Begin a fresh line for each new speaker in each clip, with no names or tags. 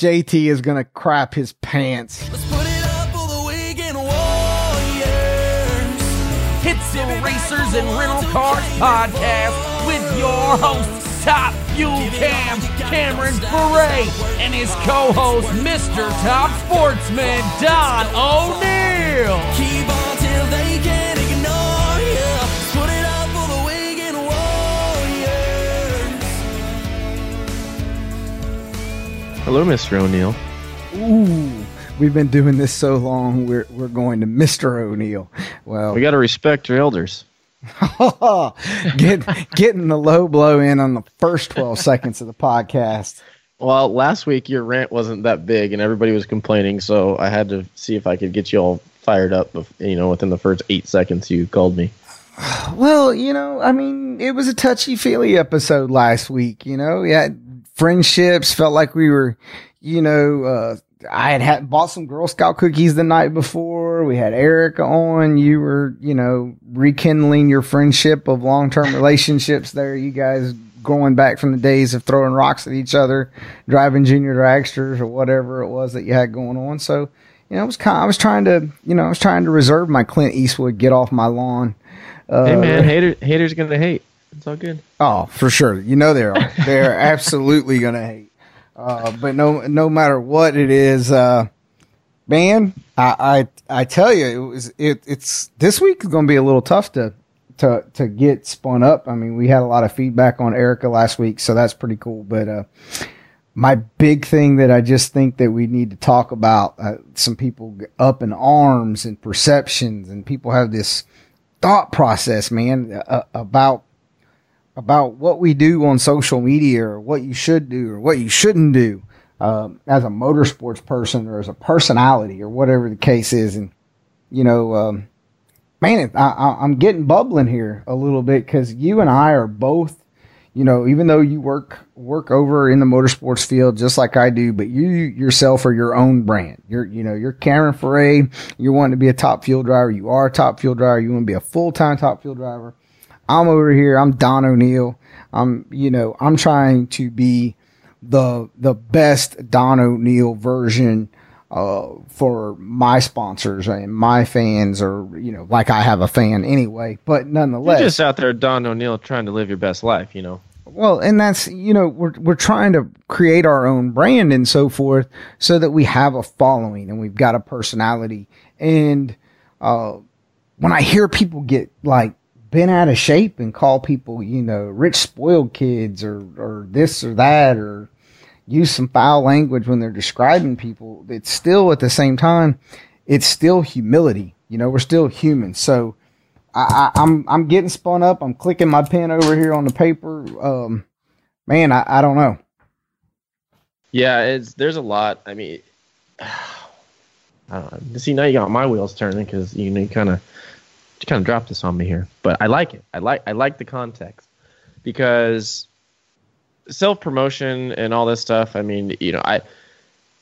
JT is gonna crap his pants.
Hits the Racers and Rental Cars podcast with your host, Top Fuel Cam, Cameron Ferré, and his co-host, Mr. Top Sportsman, Don O'Neill.
Hello, Mr. O'Neill.
Ooh we've been doing this so long. We're we're going to Mister O'Neill. Well,
we got to respect your elders.
Get, getting the low blow in on the first 12 seconds of the podcast.
Well, last week your rant wasn't that big and everybody was complaining, so I had to see if I could get you all fired up, you know, within the first eight seconds you called me.
Well, you know, I mean, it was a touchy feely episode last week, you know, yeah, friendships felt like we were, you know, uh, I had, had bought some Girl Scout cookies the night before. We had Erica on. You were, you know, rekindling your friendship of long term relationships there. You guys going back from the days of throwing rocks at each other, driving junior dragsters or whatever it was that you had going on. So, you know, I was kind of, I was trying to, you know, I was trying to reserve my Clint Eastwood get off my lawn.
Uh, hey man, hater, haters gonna hate. It's all good.
Oh, for sure. You know they are. They're absolutely gonna hate. Uh, but no, no matter what it is, uh, man, I, I, I tell you, it was, it, it's, this week is to be a little tough to, to, to get spun up. I mean, we had a lot of feedback on Erica last week, so that's pretty cool. But, uh, my big thing that I just think that we need to talk about, uh, some people up in arms and perceptions and people have this thought process, man, uh, about about what we do on social media or what you should do or what you shouldn't do um, as a motorsports person or as a personality or whatever the case is. And, you know, um, man, I, I'm getting bubbling here a little bit because you and I are both, you know, even though you work work over in the motorsports field just like I do, but you yourself are your own brand. You're, you know, you're Cameron Ferré. You're wanting to be a top fuel driver. You are a top fuel driver. You want to be a full time top fuel driver. I'm over here. I'm Don O'Neill. I'm, you know, I'm trying to be the, the best Don O'Neill version, uh, for my sponsors and my fans or, you know, like I have a fan anyway, but nonetheless.
You're just out there, Don O'Neill, trying to live your best life, you know.
Well, and that's, you know, we're, we're trying to create our own brand and so forth so that we have a following and we've got a personality. And, uh, when I hear people get like been out of shape and call people, you know, rich spoiled kids or, or this or that or use some foul language when they're describing people, it's still at the same time, it's still humility. You know, we're still human. So I, am I'm, I'm getting spun up. I'm clicking my pen over here on the paper. Um, man, I, I don't know.
Yeah, it's there's a lot. I mean, I don't know. See, now you got my wheels turning because you know you kind of to kind of drop this on me here, but I like it. I like I like the context because self promotion and all this stuff. I mean, you know, I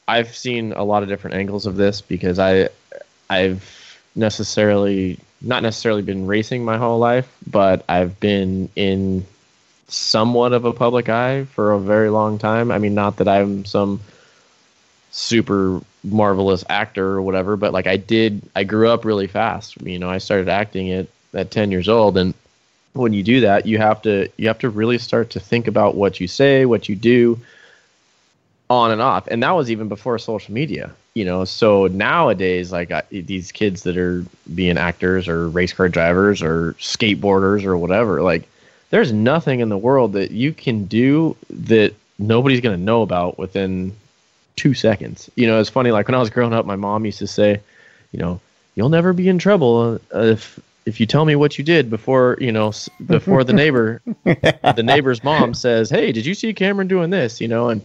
I've seen a lot of different angles of this because I I've necessarily not necessarily been racing my whole life, but I've been in somewhat of a public eye for a very long time. I mean, not that I'm some super marvelous actor or whatever, but like I did, I grew up really fast. You know, I started acting at at 10 years old, and when you do that, you have to you have to really start to think about what you say, what you do, on and off. And that was even before social media. You know, so nowadays, like I, these kids that are being actors or race car drivers or skateboarders or whatever, like there's nothing in the world that you can do that nobody's going to know about within two seconds. You know, it's funny. Like when I was growing up, my mom used to say, you know, you'll never be in trouble uh, if if you tell me what you did before you know before the neighbor the neighbor's mom says, hey, did you see Cameron doing this? You know, and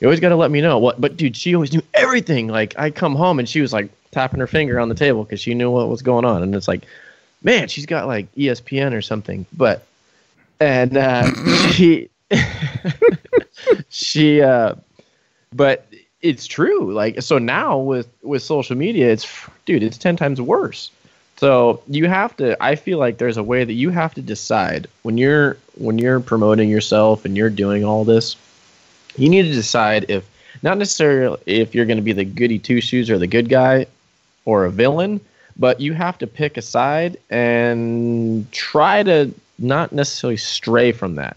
you always got to let me know what. But dude, she always knew everything. Like I come home and she was like tapping her finger on the table because she knew what was going on, and it's like, man, she's got like ESPN or something. But and uh, she she uh, but it's true. Like so now with with social media, it's dude, it's ten times worse. So you have to. I feel like there's a way that you have to decide when you're when you're promoting yourself and you're doing all this. You need to decide if not necessarily if you're going to be the goody two shoes or the good guy or a villain, but you have to pick a side and try to not necessarily stray from that.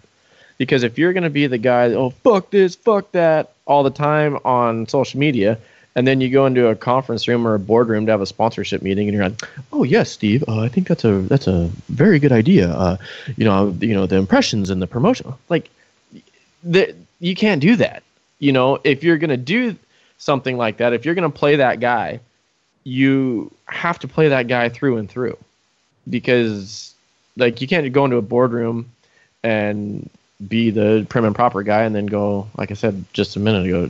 Because if you're going to be the guy, oh, fuck this, fuck that, all the time on social media, and then you go into a conference room or a boardroom to have a sponsorship meeting, and you're like, "Oh yes, Steve, uh, I think that's a that's a very good idea." Uh, you know, you know the impressions and the promotion. Like, the, you can't do that. You know, if you're gonna do something like that, if you're gonna play that guy, you have to play that guy through and through, because like you can't go into a boardroom and be the prim and proper guy and then go, like I said just a minute ago,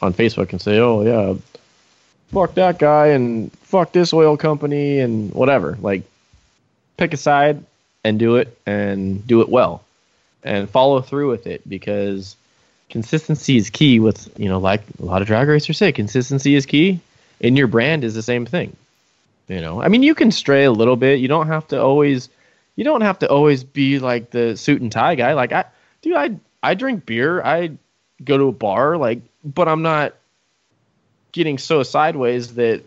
on Facebook and say, "Oh yeah, fuck that guy and fuck this oil company and whatever." Like, pick a side and do it and do it well, and follow through with it because consistency is key. With you know, like a lot of drag racers say, consistency is key. In your brand is the same thing. You know, I mean, you can stray a little bit. You don't have to always. You don't have to always be like the suit and tie guy. Like I, dude, I I drink beer. I go to a bar. Like but I'm not getting so sideways that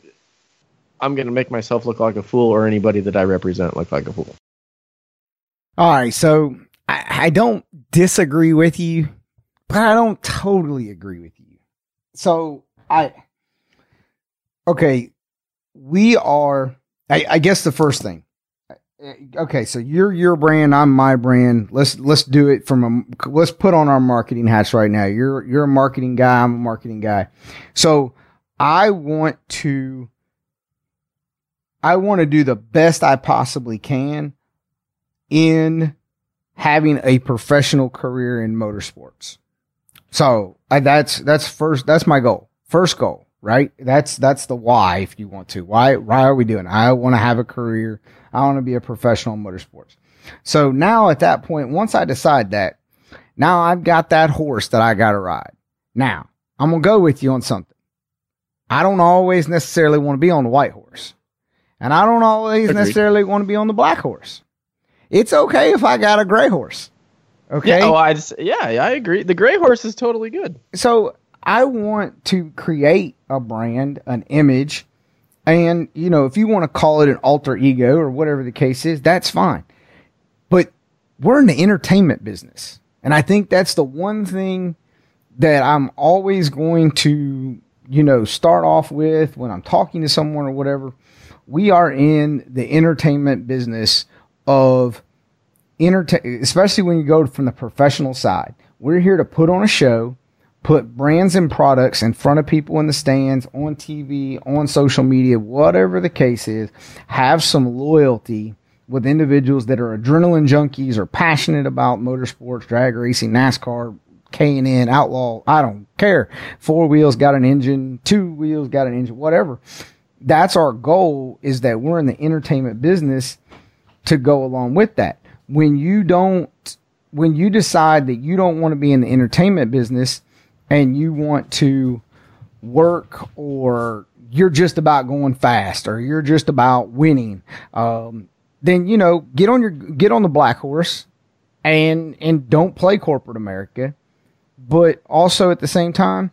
I'm going to make myself look like a fool or anybody that I represent look like a fool.
All right. So I, I don't disagree with you, but I don't totally agree with you. So I, okay, we are, I, I guess the first thing, Uh, okay, so you're your brand, I'm my brand. Let's let's do it from a let's put on our marketing hats right now. You're you're a marketing guy, I'm a marketing guy. So I want to I want to do the best I possibly can in having a professional career in motorsports. So I, that's that's first that's my goal. First goal, right? That's that's the why if you want to. Why why are we doing? I want to have a career I want to be a professional in motorsports. So now at that point, once I decide that, now I've got that horse that I got to ride. Now I'm going to go with you on something. I don't always necessarily want to be on the white horse and I don't always Agreed. necessarily want to be on the black horse. It's okay if I got a gray horse. Okay.
Yeah, oh, I just, yeah, I agree. The gray horse is totally good.
So I want to create a brand, an image and, you know, if you want to call it an alter ego or whatever the case is, that's fine. But we're in the entertainment business. And I think that's the one thing that I'm always going to, you know, start off with when I'm talking to someone or whatever. We are in the entertainment business of entertain, especially when you go from the professional side. We're here to put on a show put brands and products in front of people in the stands, on TV, on social media, whatever the case is, have some loyalty with individuals that are adrenaline junkies or passionate about motorsports, drag racing, NASCAR, K&N, outlaw, I don't care. Four wheels got an engine, two wheels got an engine, whatever. That's our goal is that we're in the entertainment business to go along with that. When you don't, when you decide that you don't want to be in the entertainment business, and you want to work or you're just about going fast or you're just about winning, um, then you know get on your get on the black horse and and don't play corporate America, but also at the same time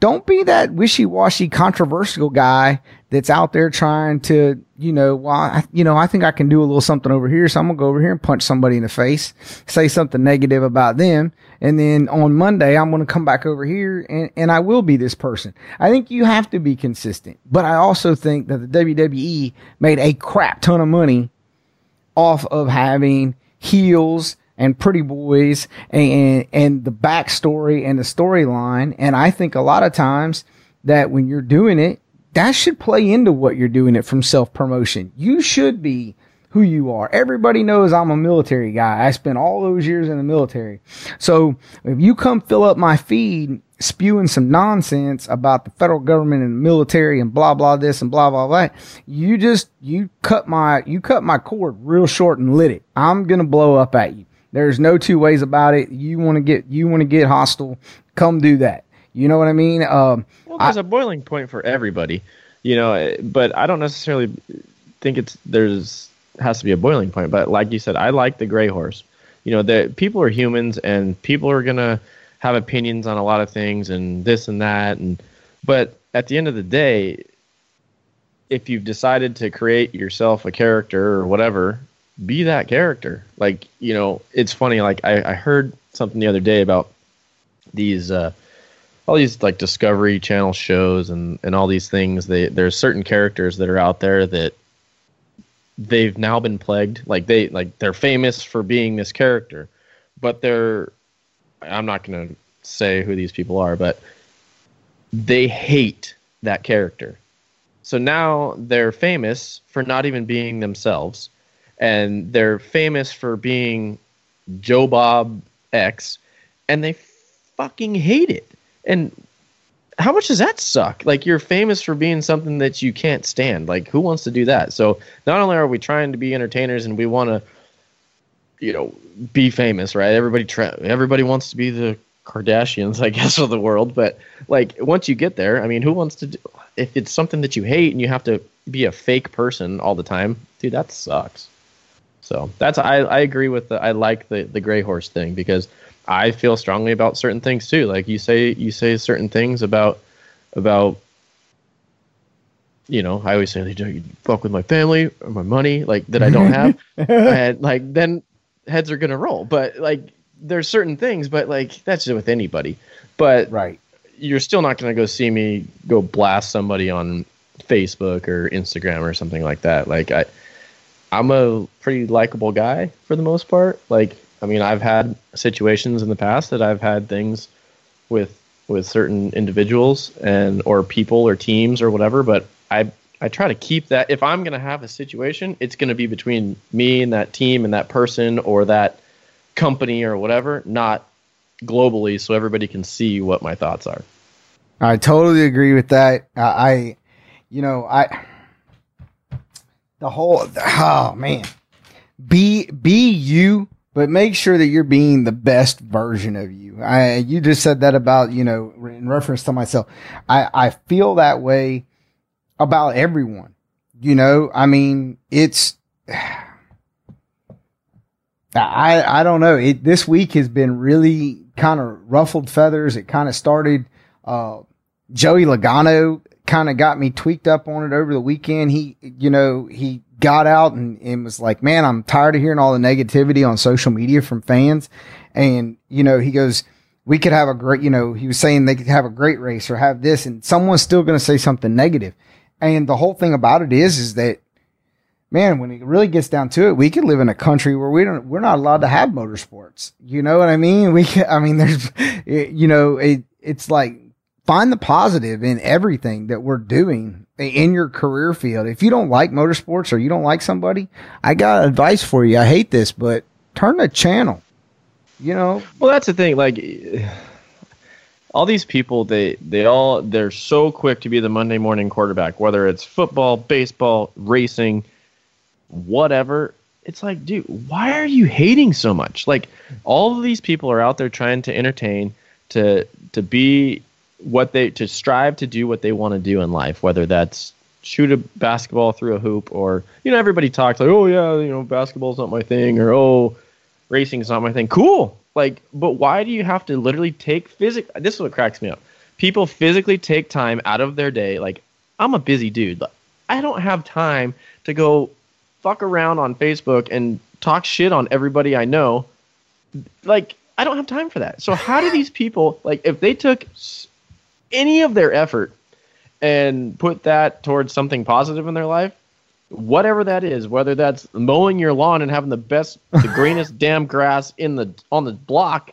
don't be that wishy-washy controversial guy that's out there trying to, you know, well, I, you know, I think I can do a little something over here. So I'm going to go over here and punch somebody in the face, say something negative about them. And then on Monday, I'm going to come back over here and, and I will be this person. I think you have to be consistent, but I also think that the WWE made a crap ton of money off of having heels and Pretty Boys and and the backstory and the storyline. And I think a lot of times that when you're doing it, that should play into what you're doing it from self promotion. You should be who you are. Everybody knows I'm a military guy. I spent all those years in the military. So if you come fill up my feed spewing some nonsense about the federal government and the military and blah blah this and blah blah blah, you just you cut my you cut my cord real short and lit it. I'm gonna blow up at you. There's no two ways about it. You want to get you want to get hostile, come do that. You know what I mean? Um,
well, there's I, a boiling point for everybody, you know. But I don't necessarily think it's there's has to be a boiling point. But like you said, I like the gray horse. You know, that people are humans and people are gonna have opinions on a lot of things and this and that and but at the end of the day if you've decided to create yourself a character or whatever be that character like you know it's funny like i, I heard something the other day about these uh all these like discovery channel shows and and all these things they there's certain characters that are out there that they've now been plagued like they like they're famous for being this character but they're I'm not going to say who these people are, but they hate that character. So now they're famous for not even being themselves, and they're famous for being Joe Bob X, and they fucking hate it. And how much does that suck? Like you're famous for being something that you can't stand. Like who wants to do that? So not only are we trying to be entertainers and we want to you know, be famous, right? Everybody everybody wants to be the Kardashians, I guess, of the world. But like once you get there, I mean, who wants to? Do, if it's something that you hate and you have to be a fake person all the time, dude, that sucks. So that's I I agree with the I like the the gray horse thing because I feel strongly about certain things too. Like you say you say certain things about about you know, I always say, they don't you fuck with my family or my money, like that I don't have. and like then heads are gonna roll. But like there's certain things, but like that's just with anybody. But
right,
you're still not gonna go see me go blast somebody on Facebook or Instagram or something like that. Like I I'm a pretty likable guy for the most part. Like I mean I've had situations in the past that I've had things with with certain individuals and or people or teams or whatever, but I I try to keep that. If I'm going to have a situation, it's going to be between me and that team and that person or that company or whatever, not globally, so everybody can see what my thoughts are.
I totally agree with that. I, I you know, I the whole oh man, be be you, but make sure that you're being the best version of you. I you just said that about you know in reference to myself. I I feel that way about everyone. You know, I mean, it's, I, I don't know. It, this week has been really kind of ruffled feathers. It kind of started, uh, Joey Logano kind of got me tweaked up on it over the weekend. He, you know, he got out and, and was like, man, I'm tired of hearing all the negativity on social media from fans. And, you know, he goes, we could have a great, you know, he was saying they could have a great race or have this and someone's still going to say something negative. And the whole thing about it is, is that, man, when it really gets down to it, we could live in a country where we don't, we're not allowed to have motorsports. You know what I mean? We I mean, there's, you know, it, it's like find the positive in everything that we're doing in your career field. If you don't like motorsports or you don't like somebody, I got advice for you. I hate this, but turn the channel. You know?
Well, that's the thing. Like, all these people they they all they're so quick to be the Monday morning quarterback, whether it's football, baseball, racing, whatever. It's like, dude, why are you hating so much? Like all of these people are out there trying to entertain, to to be what they to strive to do what they want to do in life, whether that's shoot a basketball through a hoop or you know everybody talks like, "Oh yeah, you know, basketball's not my thing," or "Oh, racing's not my thing." Cool. Like, but why do you have to literally take physic? This is what cracks me up. People physically take time out of their day. Like, I'm a busy dude. I don't have time to go fuck around on Facebook and talk shit on everybody I know. Like, I don't have time for that. So how do these people like if they took any of their effort and put that towards something positive in their life, whatever that is, whether that's mowing your lawn and having the best, the greenest damn grass in the on the block,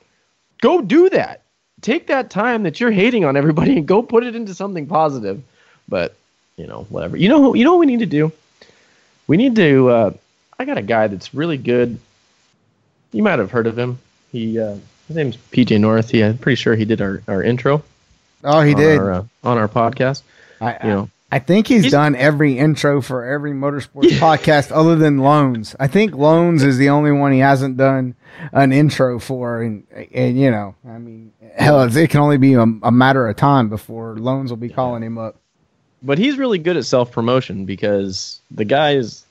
go do that. Take that time that you're hating on everybody and go put it into something positive. But you know, whatever. You know, you know what we need to do. We need to. Uh, I got a guy that's really good. You might have heard of him. He uh, his name's PJ North. He, I'm pretty sure he did our, our intro.
Oh, he
on
did
our, uh, on our podcast.
I, you know, I think he's, he's, done every intro for every motorsports podcast other than Loans. I think Loans is the only one he hasn't done an intro for, and and you know, I mean, hell, it can only be a, a matter of time before Loans will be calling him up.
But he's really good at self promotion because the guy is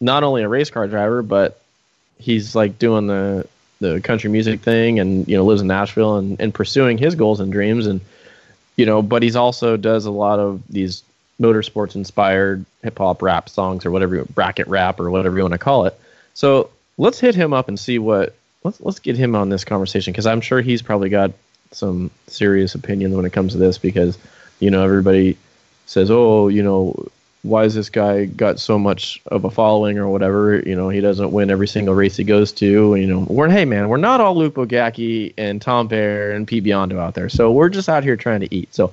not only a race car driver, but he's like doing the the country music thing, and you know lives in Nashville and, and pursuing his goals and dreams, and you know, but he's also does a lot of these motorsports inspired hip hop rap songs or whatever bracket rap or whatever you want to call it. So let's hit him up and see what let's let's get him on this conversation because I'm sure he's probably got some serious opinions when it comes to this because you know everybody says oh you know why is this guy got so much of a following or whatever? You know he doesn't win every single race he goes to. You know we're hey man we're not all Luke Bogacki and Tom Baer and Pete Biondo out there. So we're just out here trying to eat. So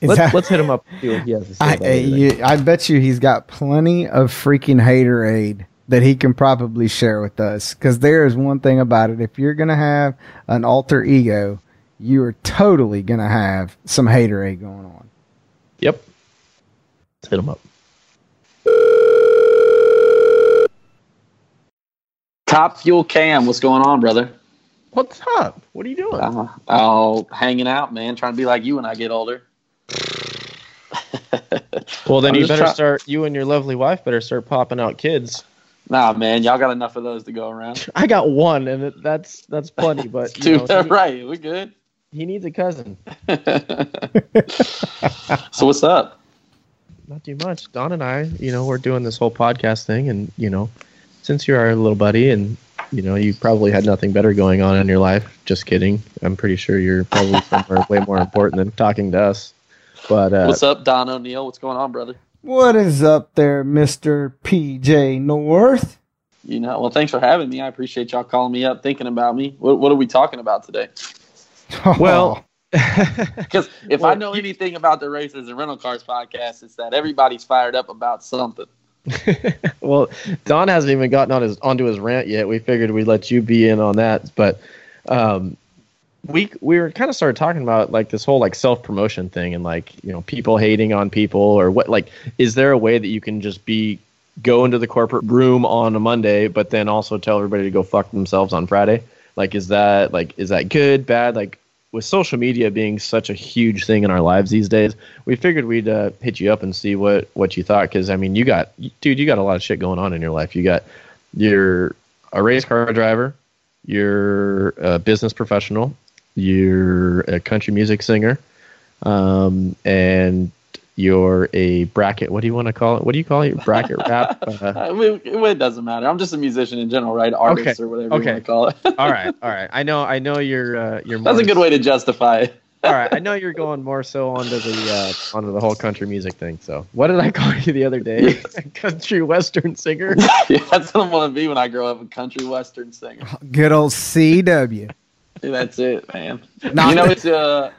let's, that, let's hit him up see what he has to say
I, you, I bet you he's got plenty of freaking haterade that he can probably share with us. Because there is one thing about it. If you're going to have an alter ego you are totally going to have some haterade going on.
Yep. Let's hit him up.
Top Fuel Cam, what's going on, brother?
What's up? What are you doing? Uh,
oh, hanging out, man. Trying to be like you when I get older.
well, then I'm you better try- start. You and your lovely wife better start popping out kids.
Nah, man, y'all got enough of those to go around.
I got one, and that's that's plenty. But
Dude, know, right, we good.
He needs a cousin.
so what's up?
Not too much. Don and I, you know, we're doing this whole podcast thing, and you know, since you're our little buddy, and you know, you probably had nothing better going on in your life. Just kidding. I'm pretty sure you're probably somewhere way more important than talking to us. But uh,
what's up, Don O'Neill? What's going on, brother?
What is up there, Mister PJ North?
You know, well, thanks for having me. I appreciate y'all calling me up, thinking about me. What, what are we talking about today?
Well,
because if well, I know anything about the Racers and Rental Cars podcast, it's that everybody's fired up about something.
well, Don hasn't even gotten on his onto his rant yet. We figured we'd let you be in on that, but um, we we were kind of started talking about like this whole like self promotion thing and like you know people hating on people or what like is there a way that you can just be go into the corporate room on a Monday, but then also tell everybody to go fuck themselves on Friday? Like, is that like is that good, bad? Like, with social media being such a huge thing in our lives these days, we figured we'd uh, hit you up and see what what you thought. Because I mean, you got dude, you got a lot of shit going on in your life. You got you're a race car driver, you're a business professional, you're a country music singer, um, and you're a bracket. What do you want to call it? What do you call it? Bracket rap?
Uh, I mean, it doesn't matter. I'm just a musician in general, right? Artist okay. or whatever okay. you want to call it.
all right, all right. I know, I know you're. Uh, you're.
That's a good way to justify it.
all right, I know you're going more so onto the uh, onto the whole country music thing. So, what did I call you the other day? country western singer.
yeah, that's what I want to be when I grow up—a country western singer.
Good old CW.
That's it, man. Not you know, it's uh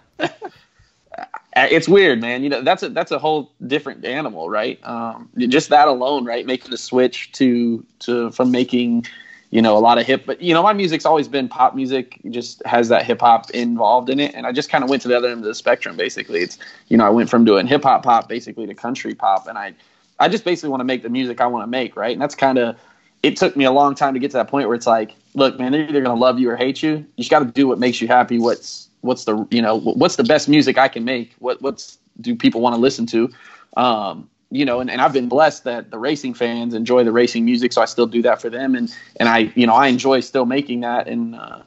it's weird, man. You know, that's a that's a whole different animal, right? Um, just that alone, right? Making the switch to to from making, you know, a lot of hip, but you know, my music's always been pop music. Just has that hip hop involved in it, and I just kind of went to the other end of the spectrum. Basically, it's you know, I went from doing hip hop pop basically to country pop, and I I just basically want to make the music I want to make, right? And that's kind of it took me a long time to get to that point where it's like, look, man, they're either gonna love you or hate you. You just got to do what makes you happy. What's what's the you know what's the best music I can make? What what's do people want to listen to? Um, you know, and, and I've been blessed that the racing fans enjoy the racing music, so I still do that for them, and and I you know I enjoy still making that, and uh,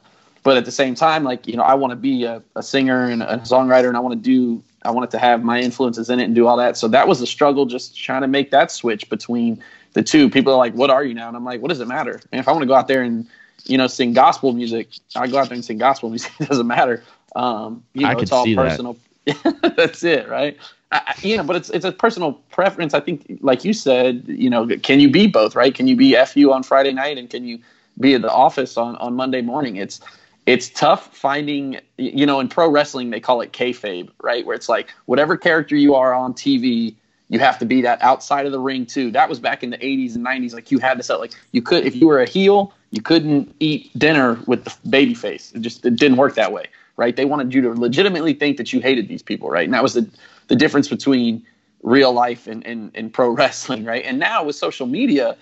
but at the same time, like you know, I want to be a, a singer and a songwriter, and I want to do I wanted to have my influences in it and do all that. So that was a struggle, just trying to make that switch between the two. People are like, "What are you now?" And I'm like, "What does it matter?" And if I want to go out there and you know sing gospel music, I go out there and sing gospel music. It doesn't matter. Um, you know, I it's all personal. That. That's it, right? I, you know, but it's it's a personal preference. I think, like you said, you know, can you be both, right? Can you be fu on Friday night and can you be at the office on on Monday morning? It's it's tough finding, you know, in pro wrestling they call it kayfabe, right? Where it's like whatever character you are on TV, you have to be that outside of the ring too. That was back in the 80s and 90s. Like you had to set like you could if you were a heel, you couldn't eat dinner with the baby face. It just it didn't work that way right? They wanted you to legitimately think that you hated these people, right? And that was the, the difference between real life and, and, and pro wrestling, right? And now with social media,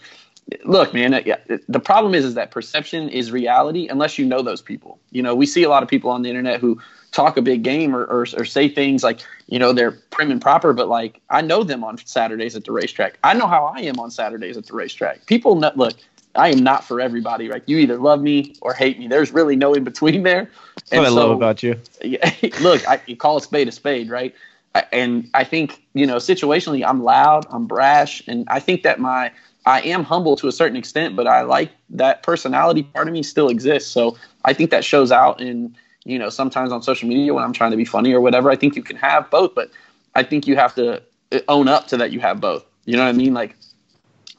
look, man, yeah, the problem is is that perception is reality unless you know those people. You know, we see a lot of people on the internet who talk a big game or, or, or say things like, you know, they're prim and proper, but like I know them on Saturdays at the racetrack. I know how I am on Saturdays at the racetrack. People know, look, I am not for everybody. Right? You either love me or hate me. There's really no in between there.
That's and what so, I love about you.
look, I, you call a spade a spade, right? And I think you know, situationally, I'm loud, I'm brash, and I think that my I am humble to a certain extent, but I like that personality part of me still exists. So I think that shows out in you know sometimes on social media when I'm trying to be funny or whatever. I think you can have both, but I think you have to uh, own up to that you have both. You know what I mean? Like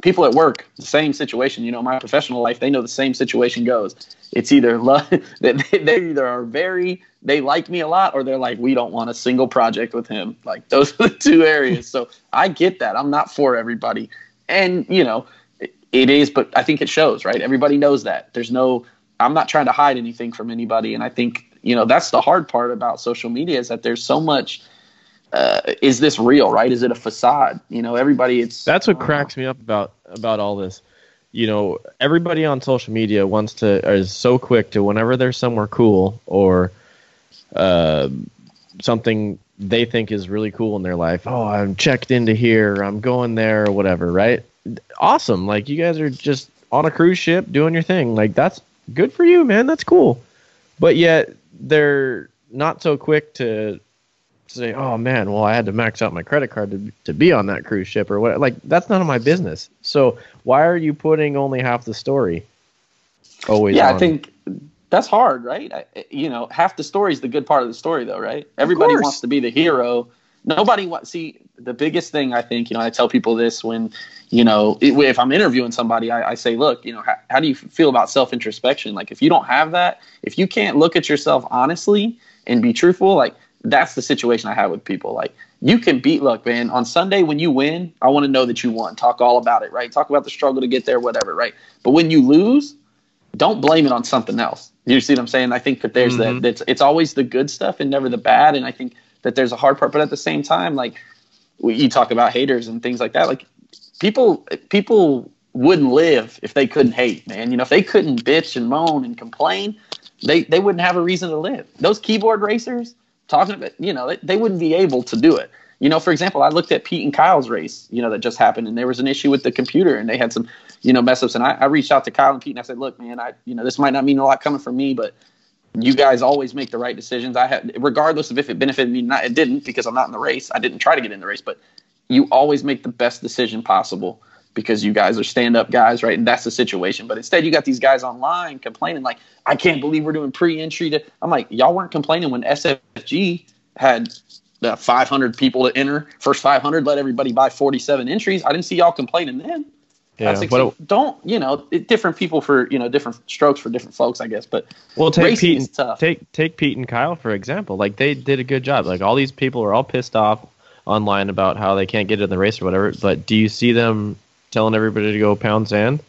people at work, the same situation. You know, my professional life, they know the same situation goes. It's either love they, either are very they like me a lot, or they're like we don't want a single project with him. Like those are the two areas. So I get that. I'm not for everybody, and you know, it, it is. But I think it shows, right? Everybody knows that. There's no. I'm not trying to hide anything from anybody, and I think you know that's the hard part about social media is that there's so much uh, is this real right? Is it a facade? You know everybody it's
that's what cracks me up about about all this. You know everybody on social media wants to is so quick to whenever there's somewhere cool or uh, something they think is really cool in their life oh i'm checked into here i'm going there or whatever right? Awesome. Like you guys are just on a cruise ship doing your thing. Like that's good for you man. That's cool. But yet they're not so quick to say, "Oh man, well I had to max out my credit card to to be on that cruise ship or what." Like that's none of my business. So why are you putting only half the story?
Always. Yeah, on? I think that's hard, right? I, you know, half the story is the good part of the story, though, right? Everybody wants to be the hero. Nobody wants. See, the biggest thing I think, you know, I tell people this when, you know, if I'm interviewing somebody, I, I say, look, you know, how, how do you feel about self introspection? Like, if you don't have that, if you can't look at yourself honestly and be truthful, like that's the situation I have with people. Like you can beat luck, man. On Sunday when you win, I want to know that you won. Talk all about it, right? Talk about the struggle to get there, whatever, right? But when you lose, don't blame it on something else. You see what I'm saying? I think that there's mm-hmm. that it's it's always the good stuff and never the bad. And I think that there's a hard part, but at the same time, like you talk about haters and things like that, like people people wouldn't live if they couldn't hate, man. You know, if they couldn't bitch and moan and complain, they they wouldn't have a reason to live. Those keyboard racers, talking about, you know, they, wouldn't be able to do it. You know, for example, I looked at Pete and Kyle's race, you know, that just happened, and there was an issue with the computer, and they had some, you know, mess ups. And I, I reached out to Kyle and Pete, and I said, look, man, I, you know, this might not mean a lot coming from me, but you guys always make the right decisions. I had, regardless of if it benefited me, not, it didn't because I'm not in the race. I didn't try to get in the race, but you always make the best decision possible because you guys are stand up guys, right? And that's the situation. But instead, you got these guys online complaining, like, I can't believe we're doing pre entry. To I'm like, y'all weren't complaining when SFG had uh, 500 people to enter. First 500 let everybody buy 47 entries. I didn't see y'all complaining then. Yeah, but don't you know different people for you know different strokes for different folks, I guess. But
well, take Pete and, tough. take take Pete and Kyle for example. Like they did a good job. Like all these people are all pissed off online about how they can't get in the race or whatever. But do you see them telling everybody to go pound sand?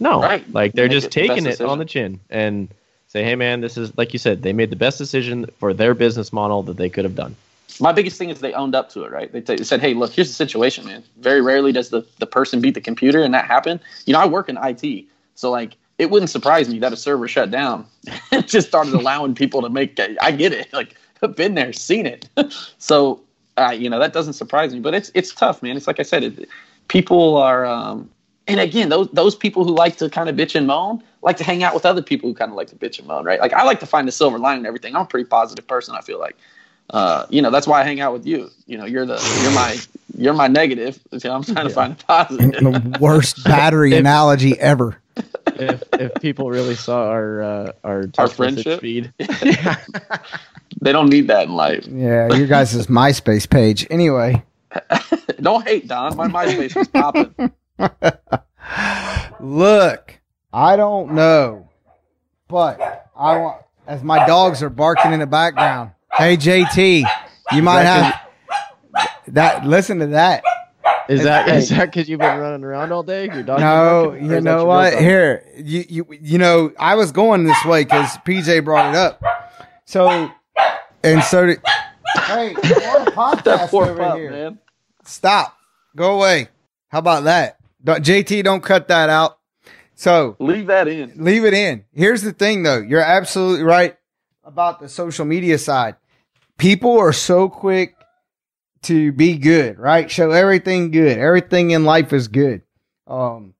No, right. Like they're Make just taking it on the chin and Say, hey man, this is like you said, they made the best decision for their business model that they could have done.
My biggest thing is they owned up to it, right? They, t- said, hey, look, here's the situation, man. Very rarely does the, the person beat the computer, and that happen. You know, I work in IT, so like it wouldn't surprise me that a server shut down and just started allowing people to make. I get it, like I've been there, seen it. so uh, you know that doesn't surprise me, but it's it's tough, man. It's like I said, it, people are um, and again, those those people who like to kind of bitch and moan like to hang out with other people who kind of like to bitch and moan, right? Like I like to find the silver lining in everything. I'm a pretty positive person. I feel like, uh, you know, that's why I hang out with you. You know, you're the you're my you're my negative. I'm trying yeah. to find a positive.
the worst battery analogy ever.
If if people really saw our uh, our
our friendship feed, they don't need that in life.
Yeah, your guys' MySpace page. Anyway,
don't hate Don. My MySpace was popping.
Look, I don't know, but I want as my dogs are barking in the background. Hey JT, you might have that. Listen to that.
Is that is that because you've been running around all day? Your dog.
No, you know what? Here, you you you know, I was going this way because PJ brought it up. So, and so did. Hey, podcast over pup, here. Man. Stop. Go away. How about that? JT, don't cut that out. So
leave that in.
Leave it in. Here's the thing though. You're absolutely right about the social media side. People are so quick to be good, right? Show everything good. Everything in life is good. Um,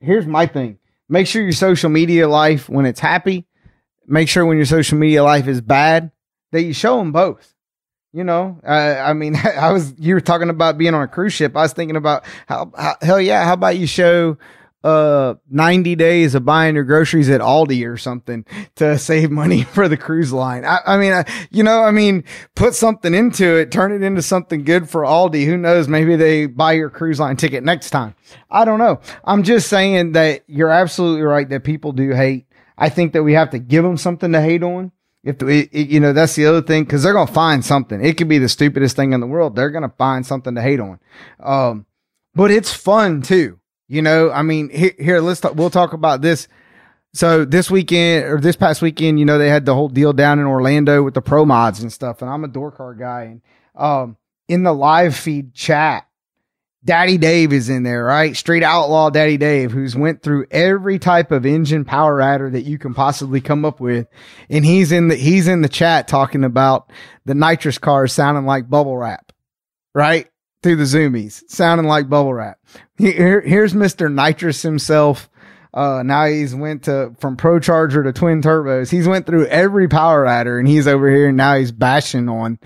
here's my thing. make sure your social media life when it's happy, make sure when your social media life is bad that you show them both. You know, uh, I mean, I was you were talking about being on a cruise ship. I was thinking about how, how hell yeah, how about you show uh 90 days of buying your groceries at Aldi or something to save money for the cruise line. I, I mean, I, you know, I mean, put something into it, turn it into something good for Aldi. Who knows? Maybe they buy your cruise line ticket next time. I don't know. I'm just saying that you're absolutely right that people do hate. I think that we have to give them something to hate on. If it, it, you know, that's the other thing because they're gonna find something. It could be the stupidest thing in the world. They're gonna find something to hate on. Um, but it's fun too. You know, I mean, here, here let's talk. We'll talk about this. So this weekend or this past weekend, you know, they had the whole deal down in Orlando with the pro mods and stuff. And I'm a door car guy, and um, in the live feed chat, Daddy Dave is in there, right? Street Outlaw Daddy Dave, who's went through every type of engine power adder that you can possibly come up with. And he's in the, he's in the chat talking about the nitrous cars sounding like bubble wrap, right? Through the zoomies, sounding like bubble wrap. Here, here's Mr. Nitrous himself uh, now he's went to from Pro Charger to twin turbos. He's went through every power adder and he's over here and now he's bashing on,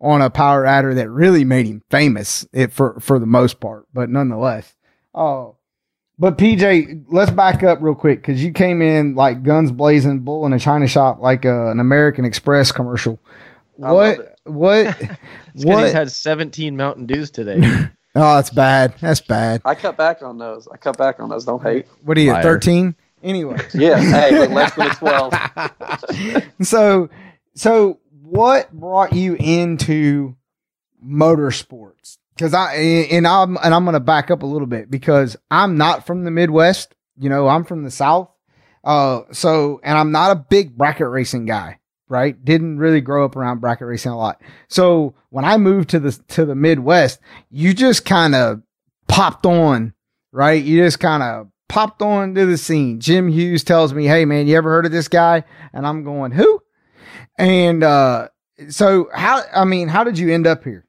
on a power adder that really made him famous it for, for the most part, but nonetheless. Oh, but PJ, let's back up real quick because you came in like guns blazing, bull in a china shop like uh, an American Express commercial. What? What?
what? He's had 17 Mountain Dews today.
Oh, that's bad. That's bad.
I cut back on those. I cut back on those. Don't hate.
What are you, 13? Anyway.
yeah. Hey, but less than 12.
so, so what brought you into motorsports? Cause I, and I'm, and I'm going to back up a little bit because I'm not from the Midwest. You know, I'm from the South. Uh, so, and I'm not a big bracket racing guy right? Didn't really grow up around bracket racing a lot. So when I moved to the to the Midwest, you just kind of popped on, right? You just kind of popped on to the scene. Jim Hughes tells me, "Hey man, you ever heard of this guy?" And I'm going, "Who?" And uh so how I mean, how did you end up here?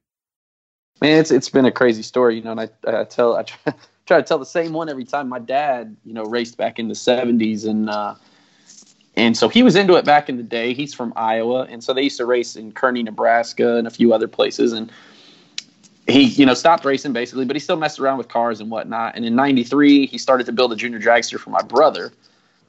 Man, it's it's been a crazy story, you know, and I, I tell I try, try to tell the same one every time. My dad, you know, raced back in the 70s and uh and so he was into it back in the day. He's from Iowa, and so they used to race in Kearney, Nebraska, and a few other places. And he, you know, stopped racing basically, but he still messed around with cars and whatnot. And in '93, he started to build a junior dragster for my brother,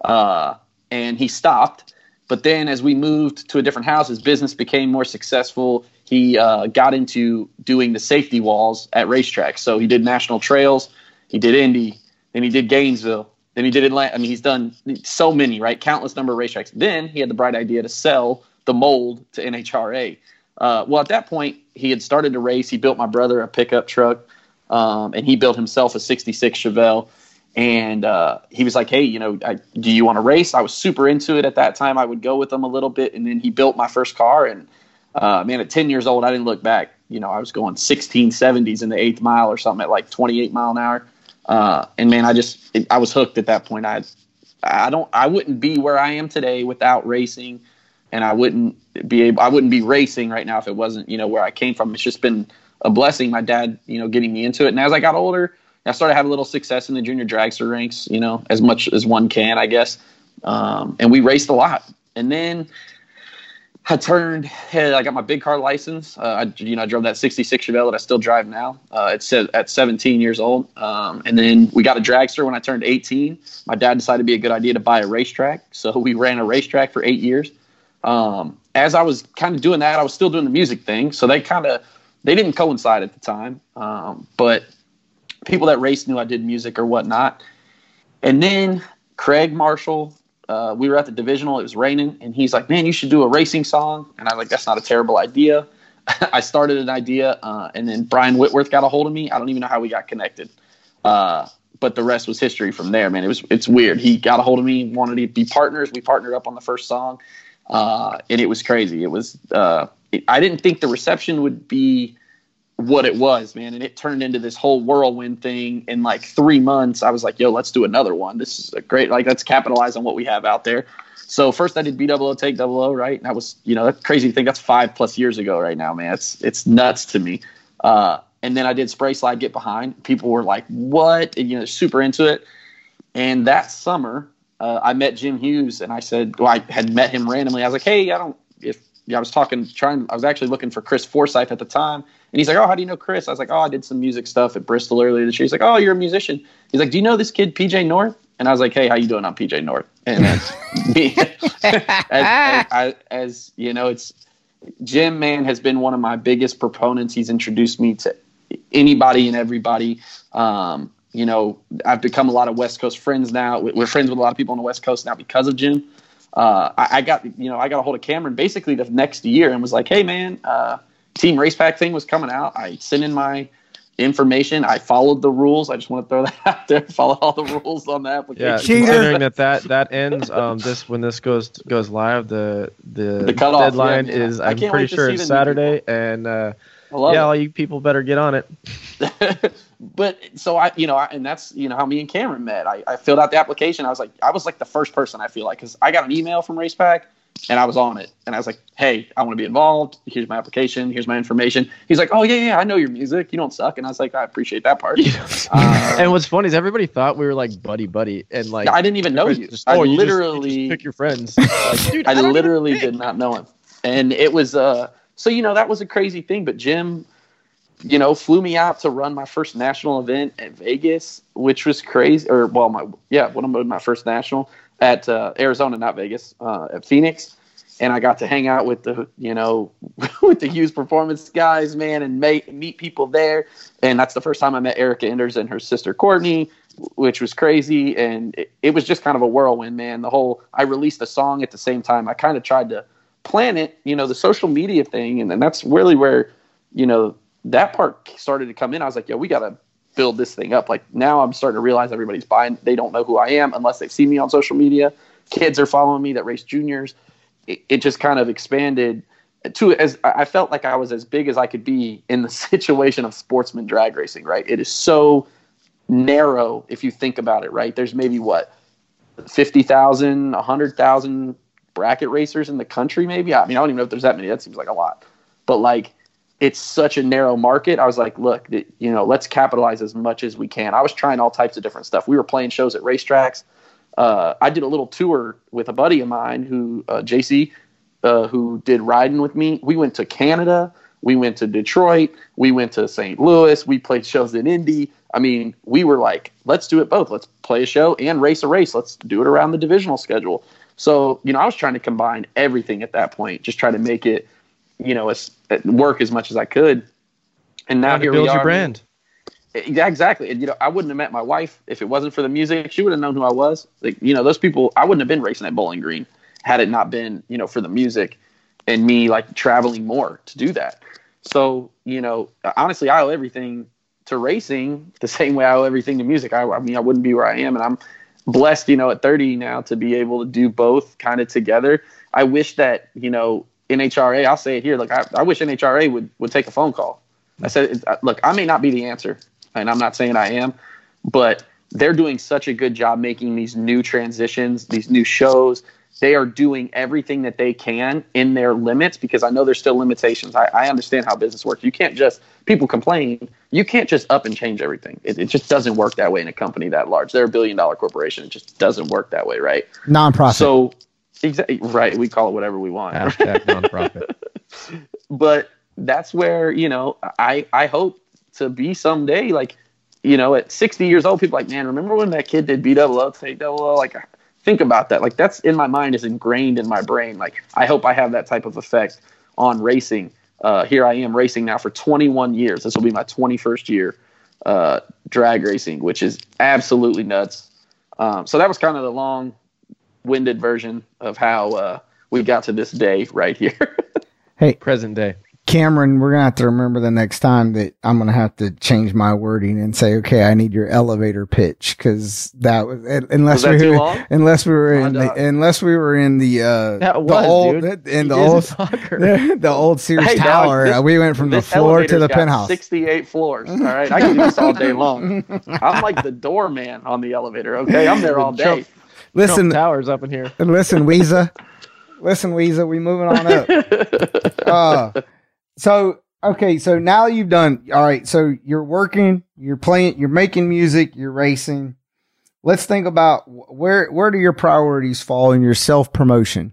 uh, and he stopped. But then, as we moved to a different house, his business became more successful. He uh, got into doing the safety walls at racetracks. So he did national trails, he did Indy, then he did Gainesville, then he did Atlanta. I mean, he's done so many, right? Countless number of racetracks. Then he had the bright idea to sell the mold to NHRA. Uh, well, at that point, he had started to race. He built my brother a pickup truck, um, and he built himself a '66 Chevelle. And uh, he was like, "Hey, you know, I, do you want to race?" I was super into it at that time. I would go with him a little bit, and then he built my first car. And uh, man, at 10 years old, I didn't look back. You know, I was going 1670s in the eighth mile or something at like 28 mile an hour. Uh, and man, I just it, I was hooked at that point. I I don't I wouldn't be where I am today without racing, and I wouldn't be able I wouldn't be racing right now if it wasn't you know where I came from. It's just been a blessing. My dad you know getting me into it, and as I got older, I started having a little success in the junior dragster ranks. You know, as much as one can, I guess. Um, and we raced a lot, and then I turned, I got my big car license. Uh, I, you know, I drove that 66 Chevelle that I still drive now. Uh, it's at 17 years old. Um, and then we got a dragster when I turned 18. My dad decided it'd be a good idea to buy a racetrack. So we ran a racetrack for eight years. Um, as I was kind of doing that, I was still doing the music thing. So they kind of, they didn't coincide at the time. Um, but people that raced knew I did music or whatnot. And then Craig Marshall uh, we were at the divisional. It was raining, and he's like, "Man, you should do a racing song." And I like, "That's not a terrible idea." I started an idea, uh, and then Brian Whitworth got a hold of me. I don't even know how we got connected, uh, but the rest was history from there. Man, it was it's weird. He got a hold of me, wanted to be partners. We partnered up on the first song, uh, and it was crazy. It was uh, it, I didn't think the reception would be what it was, man. And it turned into this whole whirlwind thing in like three months. I was like, yo, let's do another one. This is a great, like, let's capitalize on what we have out there. So first I did B double O take double O, right? And that was, you know, that crazy thing. That's five plus years ago right now, man. It's, it's nuts to me. Uh, and then I did spray slide get behind. People were like, what? And, you know, super into it. And that summer, uh, I met Jim Hughes, and I said, well, I had met him randomly. I was like, hey, I don't if yeah, I was talking, trying. I was actually looking for Chris Forsyth at the time, and he's like, "Oh, how do you know Chris?" I was like, "Oh, I did some music stuff at Bristol earlier this year." He's like, "Oh, you're a musician." He's like, "Do you know this kid PJ North?" And I was like, "Hey, how you doing on PJ North?" And that's me. as, as, as, as you know, it's Jim. Man has been one of my biggest proponents. He's introduced me to anybody and everybody. Um, you know, I've become a lot of West Coast friends now. We're friends with a lot of people on the West Coast now because of Jim uh, I, I, got you know I got a hold of Cameron basically the next year and was like, hey man, uh, Team Race Pack thing was coming out. I sent in my information. I followed the rules. I just want to throw that out there. Follow all the rules on the application.
Yeah, considering that that that ends um this when this goes goes live, the the, the cutoff, deadline yeah, is I'm pretty sure it's Saturday, and uh, yeah, it. all you people better get on it.
but so I, you know, I, and that's you know how me and Cameron met. I, I filled out the application. I was like, I was like the first person I feel like because I got an email from Race Pack and I was on it, and I was like, hey, I want to be involved. Here's my application. Here's my information. He's like, oh yeah, yeah, I know your music. You don't suck. And I was like, I appreciate that part.
uh, and what's funny is everybody thought we were like buddy buddy, and like
I didn't even know you. Just, oh, I you literally
just, you just pick your friends. like,
Dude, I, I literally did not know him, and it was uh. So you know that was a crazy thing, but Jim you know, flew me out to run my first national event at Vegas, which was crazy. Or well, my yeah, one of my first national at uh, Arizona, not Vegas, uh, at Phoenix, and I got to hang out with the you know with the Hughes Performance guys, man, and meet meet people there. And that's the first time I met Erica Enders and her sister Courtney, which was crazy. And it, it was just kind of a whirlwind, man. The whole I released a song at the same time. I kind of tried to plan it, you know, the social media thing, and, and that's really where you know that part started to come in. I was like, yo, we got to build this thing up. Like now I'm starting to realize everybody's buying. They don't know who I am unless they see me on social media. Kids are following me that race juniors. It, it just kind of expanded to as I felt like I was as big as I could be in the situation of sportsman drag racing, right? It is so narrow if you think about it, right? There's maybe what 50,000, 100,000 bracket racers in the country maybe. I mean, I don't even know if there's that many. That seems like a lot. But like it's such a narrow market. I was like, look, you know, let's capitalize as much as we can. I was trying all types of different stuff. We were playing shows at racetracks. Uh, I did a little tour with a buddy of mine who, uh, JC, uh, who did riding with me. We went to Canada. We went to Detroit. We went to St. Louis. We played shows in Indy. I mean, we were like, let's do it both. Let's play a show and race a race. Let's do it around the divisional schedule. So, you know, I was trying to combine everything at that point, just try to make it – you know, as, work as much as I could. And now here
build
we are.
Your brand.
Yeah, exactly. And, you know, I wouldn't have met my wife if it wasn't for the music. She would have known who I was. Like, you know, those people, I wouldn't have been racing at Bowling Green had it not been, you know, for the music and me like traveling more to do that. So, you know, honestly, I owe everything to racing the same way I owe everything to music. I, I mean, I wouldn't be where I am. And I'm blessed, you know, at 30 now to be able to do both kind of together. I wish that, you know, NHRA, I'll say it here. Look, I, I wish NHRA would, would take a phone call. I said, uh, look, I may not be the answer, and I'm not saying I am, but they're doing such a good job making these new transitions, these new shows. They are doing everything that they can in their limits because I know there's still limitations. I, I understand how business works. You can't just, people complain, you can't just up and change everything. It, it just doesn't work that way in a company that large. They're a billion dollar corporation. It just doesn't work that way, right?
Nonprofit.
So Exactly right. We call it whatever we want.
Hashtag nonprofit.
but that's where you know I I hope to be someday. Like you know, at 60 years old, people like, man, remember when that kid did B double O, take double O? Like, think about that. Like, that's in my mind is ingrained in my brain. Like, I hope I have that type of effect on racing. Uh, here I am racing now for 21 years. This will be my 21st year uh, drag racing, which is absolutely nuts. Um, so that was kind of the long winded version of how uh, we got to this day right here.
hey,
present day.
Cameron, we're gonna have to remember the next time that I'm gonna have to change my wording and say, okay, I need your elevator pitch because that was unless
was
we
were
unless we were in the, unless we were in the uh
that was,
the old
dude.
in the old the, the, old Sears hey, Tower. Dog, this, we went from the floor to the penthouse.
68 floors. All right, I can do this all day long. I'm like the doorman on the elevator. Okay, I'm there all day.
Listen,
Trump towers up in here.
Listen, Weezer. listen, Weezer. We moving on up. Uh, so okay, so now you've done all right. So you're working, you're playing, you're making music, you're racing. let's think about where where do your priorities fall in your self promotion.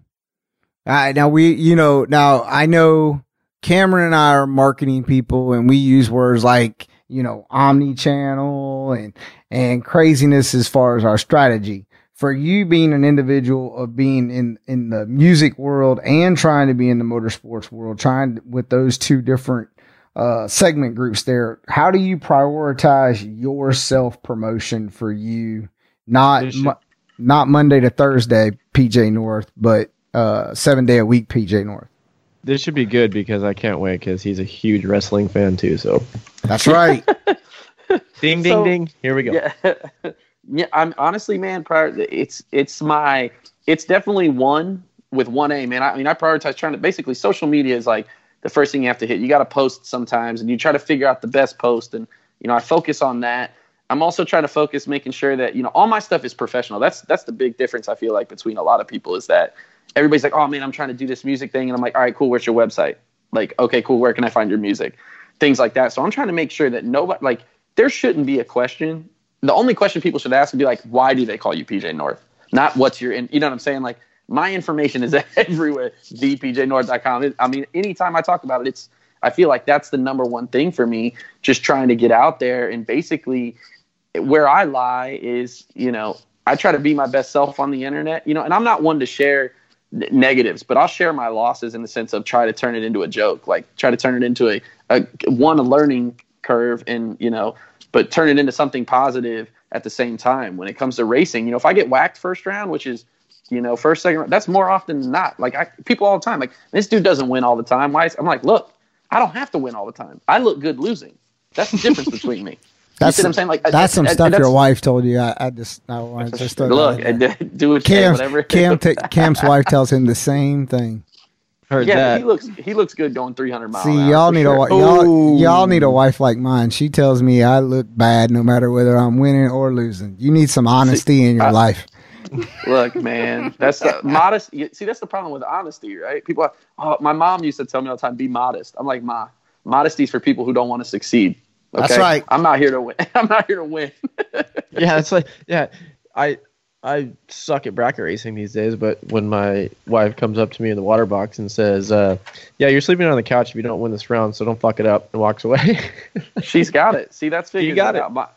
Uh, now we, you know, now I know Cameron and I are marketing people, and we use words like you know omni channel and and craziness as far as our strategy. For you being an individual of being in in the music world and trying to be in the motorsports world, trying with those two different uh, segment groups there, how do you prioritize your self promotion for you not mo- not Monday to Thursday, PJ North, but uh, seven day a week, PJ North.
This should be good because I can't wait because he's a huge wrestling fan too. So
that's right.
ding, ding, so, ding. Here we go.
Yeah, yeah. I'm honestly, man. Prior, it's it's my it's definitely one with one A, man. I, I mean, I prioritize trying to basically social media is like the first thing you have to hit. You got to post sometimes, and you try to figure out the best post, and you know, I focus on that. I'm also trying to focus making sure that you know all my stuff is professional. That's that's the big difference I feel like between a lot of people is that everybody's like, "Oh man, I'm trying to do this music thing." And I'm like, "All right, cool, where's your website?" Like, "Okay, cool, where can I find your music?" Things like that. So I'm trying to make sure that nobody like there shouldn't be a question. The only question people should ask would be like, "Why do they call you PJ North?" Not what's your in, you know what I'm saying? Like my information is everywhere. thepjnorth.com. I mean, anytime I talk about it, it's I feel like that's the number one thing for me, just trying to get out there and basically where I lie is, you know, I try to be my best self on the internet, you know, and I'm not one to share negatives, but I'll share my losses in the sense of try to turn it into a joke, like try to turn it into a, a one a learning curve and, you know, but turn it into something positive at the same time. When it comes to racing, you know, if I get whacked first round, which is, you know, first, second, round, that's more often than not. Like I, people all the time, like this dude doesn't win all the time. Why? Is, I'm like, look, I don't have to win all the time. I look good losing. That's the difference between me.
That's what I'm saying. Like that's some stuff your wife told you. I, I just I want just
look and do what Cam, whatever.
Cam t- Cam's wife tells him the same thing.
Heard yeah, that. he looks he looks good going 300 miles.
See, y'all need sure. a y'all, y'all need a wife like mine. She tells me I look bad no matter whether I'm winning or losing. You need some honesty see, in your I, life.
Look, man, that's the modest. See, that's the problem with honesty, right? People, are, oh, my mom used to tell me all the time, "Be modest." I'm like, "Ma, modesty is for people who don't want to succeed."
Okay? That's right.
I'm not here to win. I'm not here to win.
yeah, it's like yeah, I I suck at bracket racing these days, but when my wife comes up to me in the water box and says, uh, "Yeah, you're sleeping on the couch if you don't win this round, so don't fuck it up," and walks away.
She's got it. See, that's figured you got it. Out. My,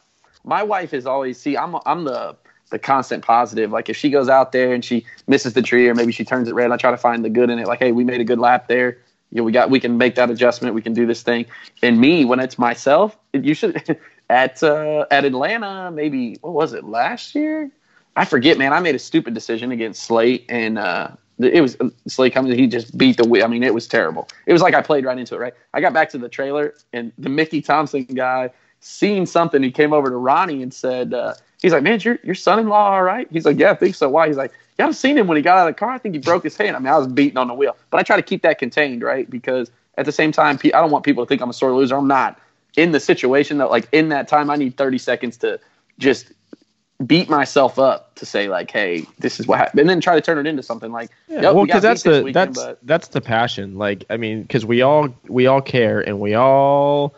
my wife is always see. I'm I'm the the constant positive. Like if she goes out there and she misses the tree, or maybe she turns it red, I try to find the good in it. Like, hey, we made a good lap there you know, we got we can make that adjustment. We can do this thing. And me, when it's myself, you should at uh, at Atlanta, maybe what was it last year? I forget, man. I made a stupid decision against Slate, and uh, it was Slate coming. He just beat the. Wheel. I mean, it was terrible. It was like I played right into it. Right. I got back to the trailer, and the Mickey Thompson guy seen something. He came over to Ronnie and said, uh, "He's like, man, your your son-in-law all right?" He's like, "Yeah, I think so." Why? He's like, you have seen him when he got out of the car. I think he broke his hand. I mean, I was beating on the wheel, but I try to keep that contained, right? Because at the same time, I don't want people to think I'm a sore loser. I'm not. In the situation that, like, in that time, I need 30 seconds to just beat myself up to say like, "Hey, this is what happened," and then try to turn it into something like,
yeah, "Well, because that's the weekend, that's but. that's the passion." Like, I mean, because we all we all care and we all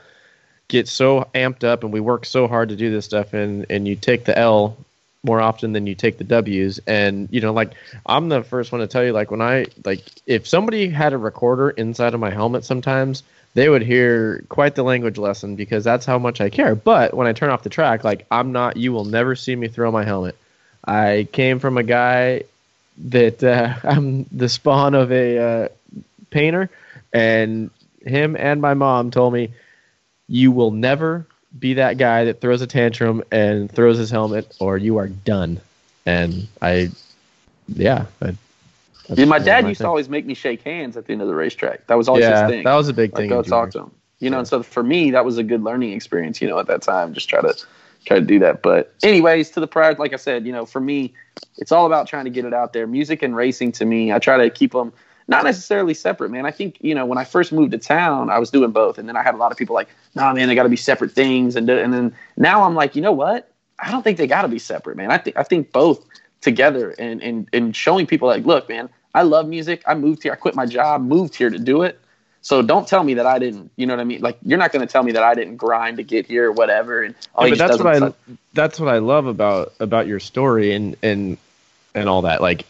get so amped up and we work so hard to do this stuff, and and you take the L more often than you take the W's. And you know, like I'm the first one to tell you, like when I like if somebody had a recorder inside of my helmet, sometimes they would hear quite the language lesson because that's how much I care. But when I turn off the track, like I'm not, you will never see me throw my helmet. I came from a guy that uh, I'm the spawn of a uh, painter, and him and my mom told me, you will never be that guy that throws a tantrum and throws his helmet, or you are done. And I, yeah. I,
yeah, my dad used thing. to always make me shake hands at the end of the racetrack. That was always
yeah,
his thing.
That was a big like, thing.
Go talk to him. You know, yeah. and so for me, that was a good learning experience. You know, at that time, just try to try to do that. But anyways, to the prior, like I said, you know, for me, it's all about trying to get it out there. Music and racing to me, I try to keep them not necessarily separate, man. I think you know when I first moved to town, I was doing both, and then I had a lot of people like, "Nah, man, they got to be separate things," and and then now I'm like, you know what? I don't think they got to be separate, man. I think I think both together, and and and showing people like, look, man, I love music. I moved here. I quit my job, moved here to do it. So don't tell me that I didn't. You know what I mean? Like you're not going to tell me that I didn't grind to get here or whatever. And
yeah, but that's what I that's what I love about about your story and and and all that. Like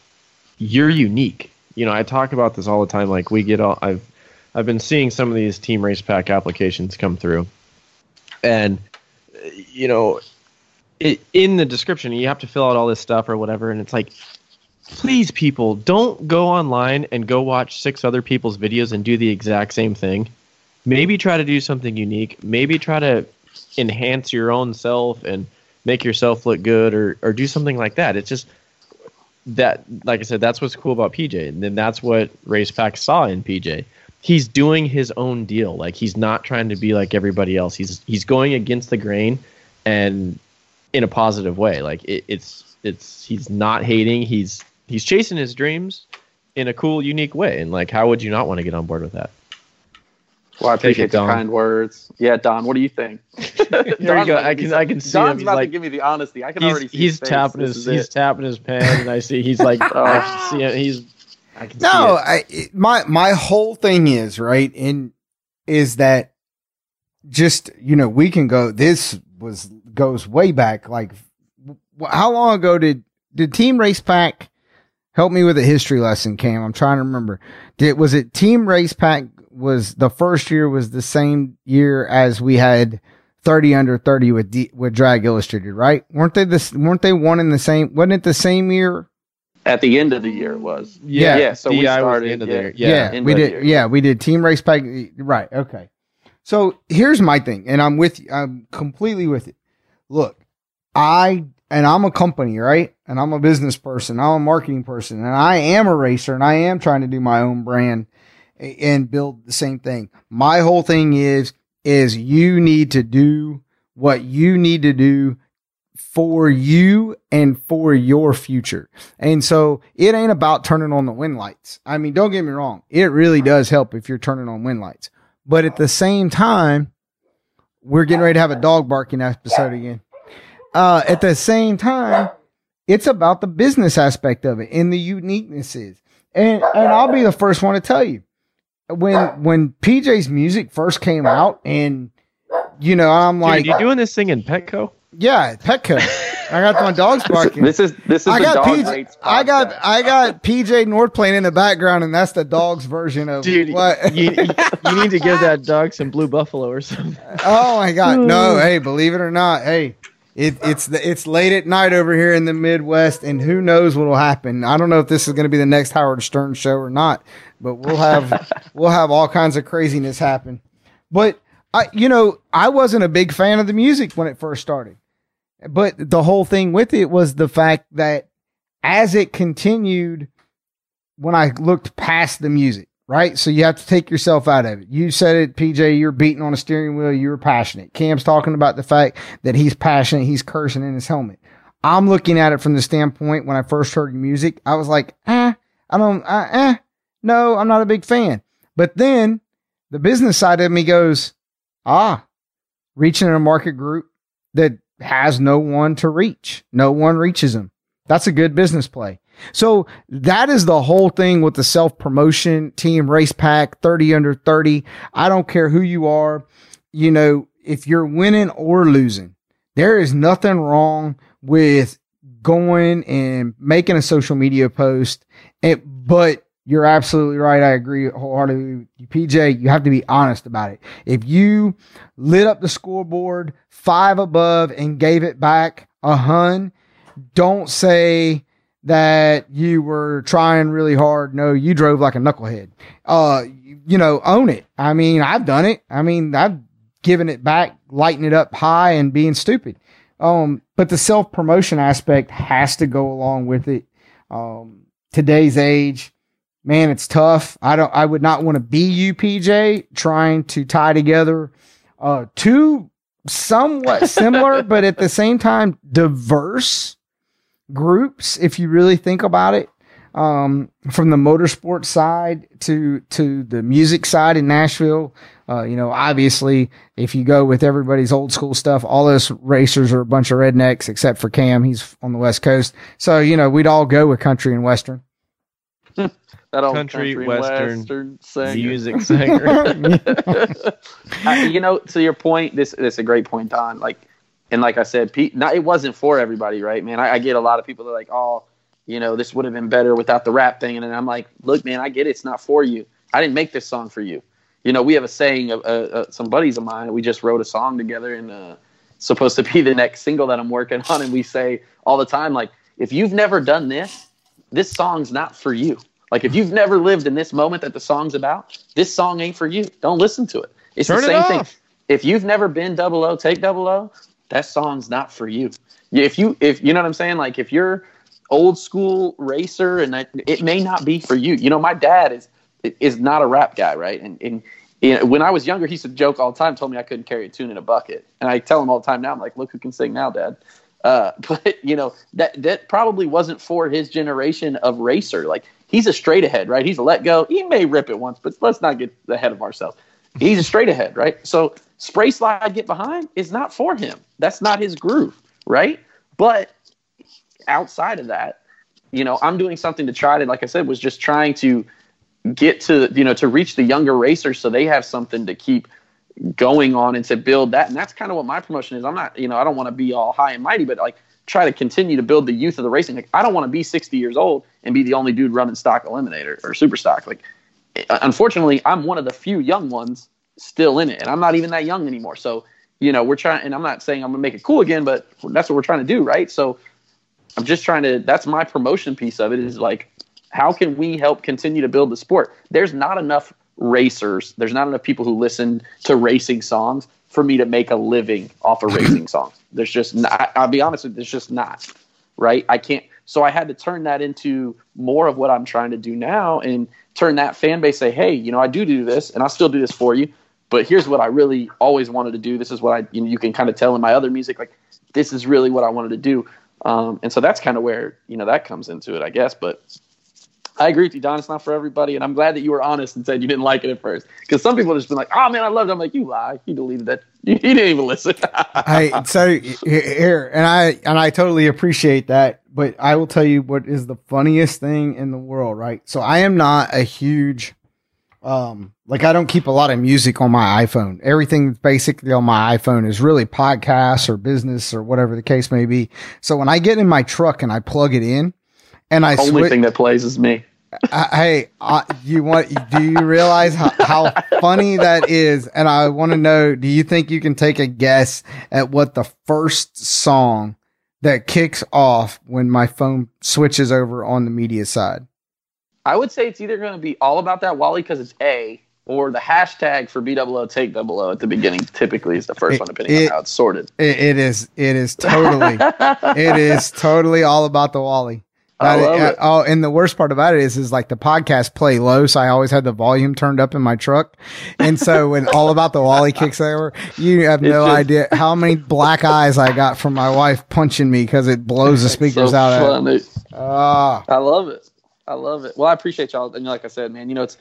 you're unique. You know, I talk about this all the time. Like we get all I've I've been seeing some of these team race pack applications come through, and you know, it, in the description you have to fill out all this stuff or whatever, and it's like please people don't go online and go watch six other people's videos and do the exact same thing. Maybe try to do something unique. Maybe try to enhance your own self and make yourself look good or, or do something like that. It's just that like i said that's what's cool about pj and then that's what racepack saw in pj he's doing his own deal. Like he's not trying to be like everybody else. He's he's going against the grain and in a positive way like it, it's it's he's not hating he's he's chasing his dreams in a cool, unique way. And like, how would you not want to get on board with that?
Well, I appreciate the kind words. Yeah, Don, what do you think?
there you go. I can I can see
Don's
him.
about
like,
to give me the honesty. I can
he's,
already see
he's
his
tapping his he's it. tapping his pen, and I see he's like oh. I can see it. He's I can
no, I, my my whole thing is right in is that just you know we can go. This was goes way back. Like how long ago did did Team Race Pack Help me with a history lesson, Cam. I'm trying to remember. Did was it Team Race Pack was the first year was the same year as we had 30 under 30 with D, with Drag Illustrated, right? Weren't they this weren't they one in the same wasn't it the same year?
At the end of the year it was.
Yeah.
Yeah, so DI we started end of
yeah, Yeah, yeah we did year, yeah, we did Team Race Pack right. Okay. So here's my thing and I'm with you. I'm completely with it. Look, I and I'm a company, right? And I'm a business person. I'm a marketing person and I am a racer and I am trying to do my own brand and build the same thing. My whole thing is, is you need to do what you need to do for you and for your future. And so it ain't about turning on the wind lights. I mean, don't get me wrong. It really does help if you're turning on wind lights. But at the same time, we're getting ready to have a dog barking episode again uh, at the same time, it's about the business aspect of it and the uniquenesses. And and I'll be the first one to tell you when when PJ's music first came out, and you know I'm like,
Dude, you doing this thing in Petco?
Yeah, Petco. I got my dogs barking.
This is this is I got PJ.
I got I got PJ North playing in the background, and that's the dogs version of
Dude, what you, you need to give that dog some blue buffalo or something.
Oh my god, no! Hey, believe it or not, hey, it, it's the, it's late at night over here in the Midwest, and who knows what will happen. I don't know if this is going to be the next Howard Stern show or not, but we'll have we'll have all kinds of craziness happen. But I, you know, I wasn't a big fan of the music when it first started, but the whole thing with it was the fact that as it continued, when I looked past the music, right? So you have to take yourself out of it. You said it, PJ, you're beating on a steering wheel. You're passionate. Cam's talking about the fact that he's passionate. He's cursing in his helmet. I'm looking at it from the standpoint when I first heard music, I was like, eh, I don't, uh, eh, no, I'm not a big fan. But then the business side of me goes, ah, reaching a market group that has no one to reach. No one reaches them. That's a good business play. So that is the whole thing with the self promotion team race pack 30 under 30. I don't care who you are. You know, if you're winning or losing, there is nothing wrong with going and making a social media post. And, but you're absolutely right. I agree wholeheartedly. PJ, you have to be honest about it. If you lit up the scoreboard five above and gave it back a hun, don't say, that you were trying really hard. No, you drove like a knucklehead. Uh, you know, own it. I mean, I've done it. I mean, I've given it back, lighting it up high and being stupid. Um, but the self promotion aspect has to go along with it. Um, today's age, man, it's tough. I don't, I would not want to be you, PJ, trying to tie together, uh, two somewhat similar, but at the same time diverse groups if you really think about it. Um, from the motorsport side to to the music side in Nashville, uh, you know, obviously, if you go with everybody's old school stuff, all those racers are a bunch of rednecks except for Cam. He's on the West Coast, so you know we'd all go with country and western.
that old
Country,
country,
western,
western, singer.
music singer.
You know, to your point, this this is a great point, Don. Like, and like I said, Pete, not, it wasn't for everybody, right, man? I, I get a lot of people that are like, oh, you know, this would have been better without the rap thing, and then I'm like, look, man, I get it. It's not for you. I didn't make this song for you. You know, we have a saying of uh, uh, some buddies of mine. We just wrote a song together, and uh, supposed to be the next single that I'm working on. And we say all the time, like, if you've never done this, this song's not for you. Like, if you've never lived in this moment that the song's about, this song ain't for you. Don't listen to it. It's
Turn
the
it
same
off.
thing. If you've never been double O, take double O. That song's not for you. If you, if you know what I'm saying, like if you're old school racer, and I, it may not be for you. You know, my dad is is not a rap guy, right? And and you know, when I was younger, he used to joke all the time, told me I couldn't carry a tune in a bucket, and I tell him all the time now, I'm like, look who can sing now, Dad. Uh, but you know that that probably wasn't for his generation of racer. Like he's a straight ahead, right? He's a let go. He may rip it once, but let's not get ahead of ourselves. He's a straight ahead, right? So spray slide get behind is not for him. That's not his groove, right? But outside of that, you know, I'm doing something to try to, like I said, was just trying to get to, you know, to reach the younger racers so they have something to keep going on and to build that. And that's kind of what my promotion is. I'm not, you know, I don't want to be all high and mighty, but like try to continue to build the youth of the racing. Like I don't want to be 60 years old and be the only dude running stock eliminator or super stock. Like uh, unfortunately, I'm one of the few young ones still in it, and I'm not even that young anymore. So, you know, we're trying, and I'm not saying I'm gonna make it cool again, but that's what we're trying to do, right? So, I'm just trying to. That's my promotion piece of it. Is like, how can we help continue to build the sport? There's not enough racers. There's not enough people who listen to racing songs for me to make a living off of racing songs. There's just not. I'll be honest with you. There's just not. Right. I can't. So I had to turn that into more of what I'm trying to do now, and turn that fan base say, hey, you know, I do do this, and I'll still do this for you. But here's what I really always wanted to do. This is what I, you know, you can kind of tell in my other music, like this is really what I wanted to do. Um, and so that's kind of where you know that comes into it, I guess. But I agree with you, Don. It's not for everybody, and I'm glad that you were honest and said you didn't like it at first. Because some people have just been like, "Oh man, I loved it." I'm like, "You lie. You deleted that. You, didn't even listen."
I so here, and I and I totally appreciate that. But I will tell you what is the funniest thing in the world, right? So I am not a huge, um, like I don't keep a lot of music on my iPhone. Everything that's basically on my iPhone is really podcasts or business or whatever the case may be. So when I get in my truck and I plug it in, and I
Only
switch,
thing that plays is me.
Hey, you want? Do you realize how, how funny that is? And I want to know: Do you think you can take a guess at what the first song that kicks off when my phone switches over on the media side?
I would say it's either going to be all about that Wally because it's A, or the hashtag for BWO take double O at the beginning. Typically, is the first
It-
one, depending
it-
on how it's sorted.
It, it is. It is totally. it is totally all about the Wally.
I
uh,
it.
Oh, and the worst part about it is, is like the podcast play low, so I always had the volume turned up in my truck, and so when all about the Wally kicks over, you have no
just-
idea how many black eyes I got from my wife punching me because it blows the speakers
so
out. Of
funny.
Ah,
I love it. I love it. Well, I appreciate y'all. And like I said, man, you know, it's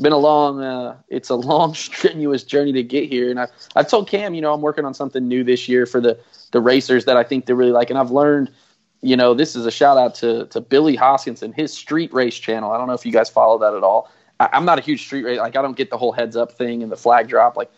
been a long, uh, it's a long, strenuous journey to get here. And I, I've told Cam, you know, I'm working on something new this year for the the racers that I think they really like. And I've learned, you know, this is a shout out to to Billy Hoskinson, his street race channel. I don't know if you guys follow that at all. I, I'm not a huge street race. Like, I don't get the whole heads up thing and the flag drop. Like,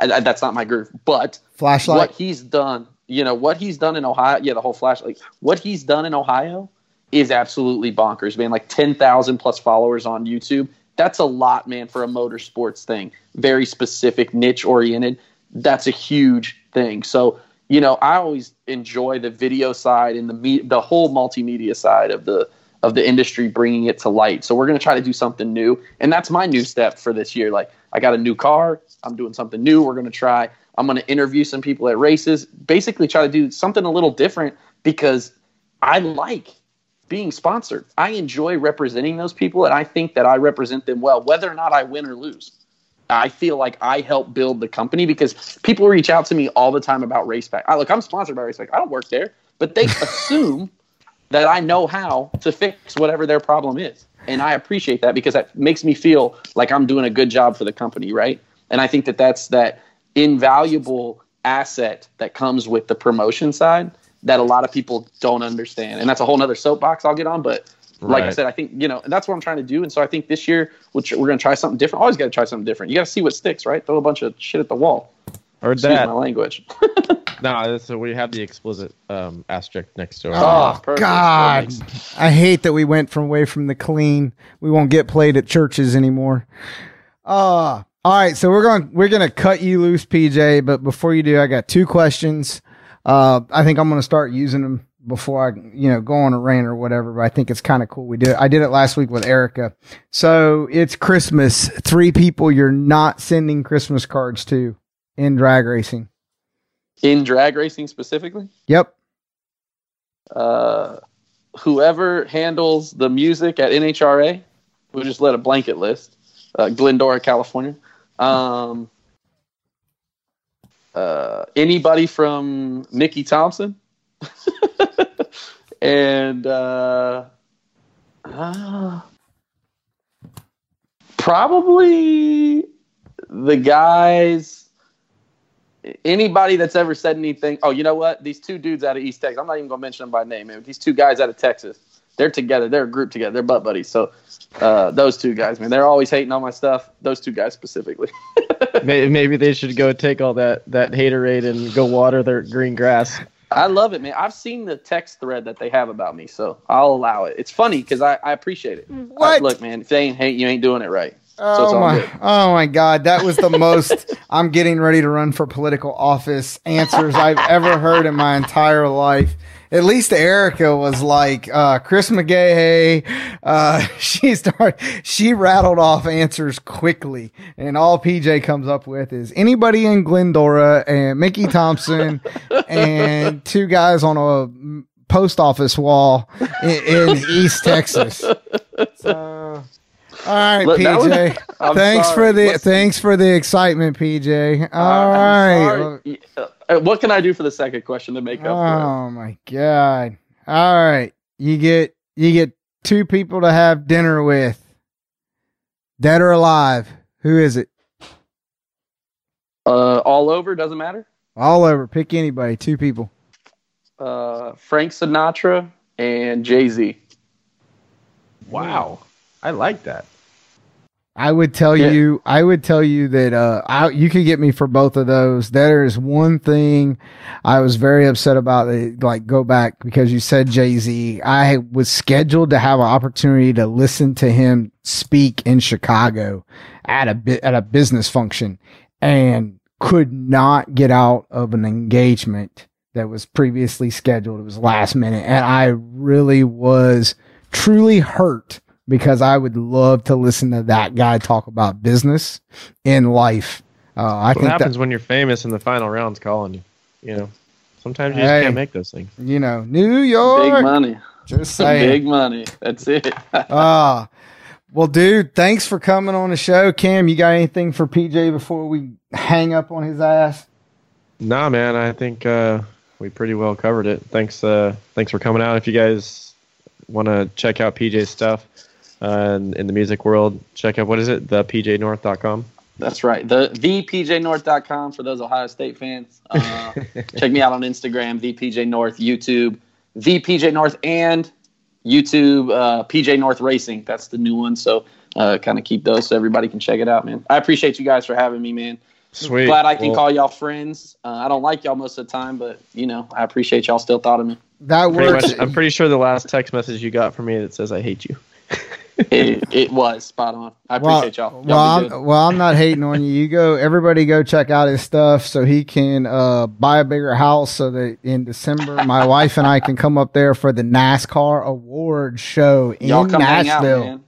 I, I, that's not my groove. But
flashlight.
what he's done, you know, what he's done in Ohio, yeah, the whole flashlight. like what he's done in Ohio is absolutely bonkers, man. Like 10,000 plus followers on YouTube. That's a lot, man, for a motorsports thing. Very specific, niche oriented. That's a huge thing. So, you know, I always enjoy the video side and the me- the whole multimedia side of the of the industry bringing it to light. So we're going to try to do something new, and that's my new step for this year. Like I got a new car, I'm doing something new. We're going to try. I'm going to interview some people at races, basically try to do something a little different because I like being sponsored. I enjoy representing those people, and I think that I represent them well, whether or not I win or lose. I feel like I help build the company because people reach out to me all the time about RacePack. I look, I'm sponsored by RacePack. I don't work there, but they assume that I know how to fix whatever their problem is. And I appreciate that because that makes me feel like I'm doing a good job for the company, right? And I think that that's that invaluable asset that comes with the promotion side that a lot of people don't understand. And that's a whole nother soapbox I'll get on, but Like right. I said, I think you know and that's what I'm trying to do, and so I think this year which we're going to try something different. Always got to try something different. You got to see what sticks, right? Throw a bunch of shit at the wall.
Or Excuse that.
my language.
no, so we have the explicit um, asterisk next to it.
Oh, oh God! I hate that we went from away from the clean. We won't get played at churches anymore. Uh all right, so we're going we're going to cut you loose, PJ. But before you do, I got two questions. Uh, I think I'm going to start using them before I, you know, go on a rant or whatever. But I think it's kind of cool. We did. I did it last week with Erica. So it's Christmas. Three people you're not sending Christmas cards to in drag racing.
In drag racing specifically.
Yep.
Uh, whoever handles the music at NHRA, we'll just let a blanket list. Uh, Glendora, California. Um, uh, anybody from Mickey Thompson? and uh, uh, probably the guys anybody that's ever said anything oh you know what? These two dudes out of east texas i'm not even gonna mention them by name man these two guys out of texas they're together they're a group together they're butt buddies so uh, those two guys man they're always hating on my stuff those two guys specifically.
Maybe they should go take all that that haterade and go water their green grass
I love it, man. I've seen the text thread that they have about me, so I'll allow it. It's funny because I, I appreciate it. Mm.
Uh, what?
I, look, man, if they ain't hate, you ain't doing it right.
Oh
so
my! Oh my God! That was the most I'm getting ready to run for political office answers I've ever heard in my entire life at least Erica was like, uh, Chris McGaha. Uh, she started, she rattled off answers quickly. And all PJ comes up with is anybody in Glendora and Mickey Thompson and two guys on a post office wall in, in East Texas. So, all right, Look, PJ. Was, thanks sorry. for the Listen. thanks for the excitement, PJ. All right.
Uh, what can I do for the second question to make up?
Oh my god! All right, you get you get two people to have dinner with, dead or alive. Who is it?
Uh, all over doesn't matter.
All over. Pick anybody. Two people.
Uh, Frank Sinatra and Jay Z.
Wow, I like that.
I would tell yeah. you, I would tell you that uh, I, you could get me for both of those. There is one thing I was very upset about. It, like, go back because you said Jay Z. I was scheduled to have an opportunity to listen to him speak in Chicago at a bit, at a business function, and could not get out of an engagement that was previously scheduled. It was last minute, and I really was truly hurt because I would love to listen to that guy talk about business in life. Uh, I
what
think
happens
that,
when you're famous and the final round's calling you. You know, sometimes you hey, just can't make those things.
You know, New York,
big money.
Just saying,
big money. That's it.
Ah, uh, well, dude, thanks for coming on the show, Cam. You got anything for PJ before we hang up on his ass?
Nah, man. I think uh, we pretty well covered it. Thanks, uh, thanks for coming out. If you guys want to check out PJ's stuff, uh, in the music world, check out what is it? The PJNorth.com.
That's right. The thepjnorth.com for those Ohio State fans. Uh, check me out on Instagram, thepjnorth, YouTube, thepjnorth, and YouTube uh, PJ North Racing. That's the new one. So uh, kind of keep those so everybody can check it out, man. I appreciate you guys for having me, man.
Sweet.
Glad I can well, call y'all friends. Uh, I don't like y'all most of the time, but you know I appreciate y'all still thought of me.
That works.
Much, I'm pretty sure the last text message you got from me that says I hate you
it, it, was spot on. I appreciate well, y'all.
y'all well, I'm, well, I'm not hating on you. You go, everybody go check out his stuff so he can uh, buy a bigger house so that in December, my wife and I can come up there for the NASCAR award show in y'all come Nashville.
Hang out,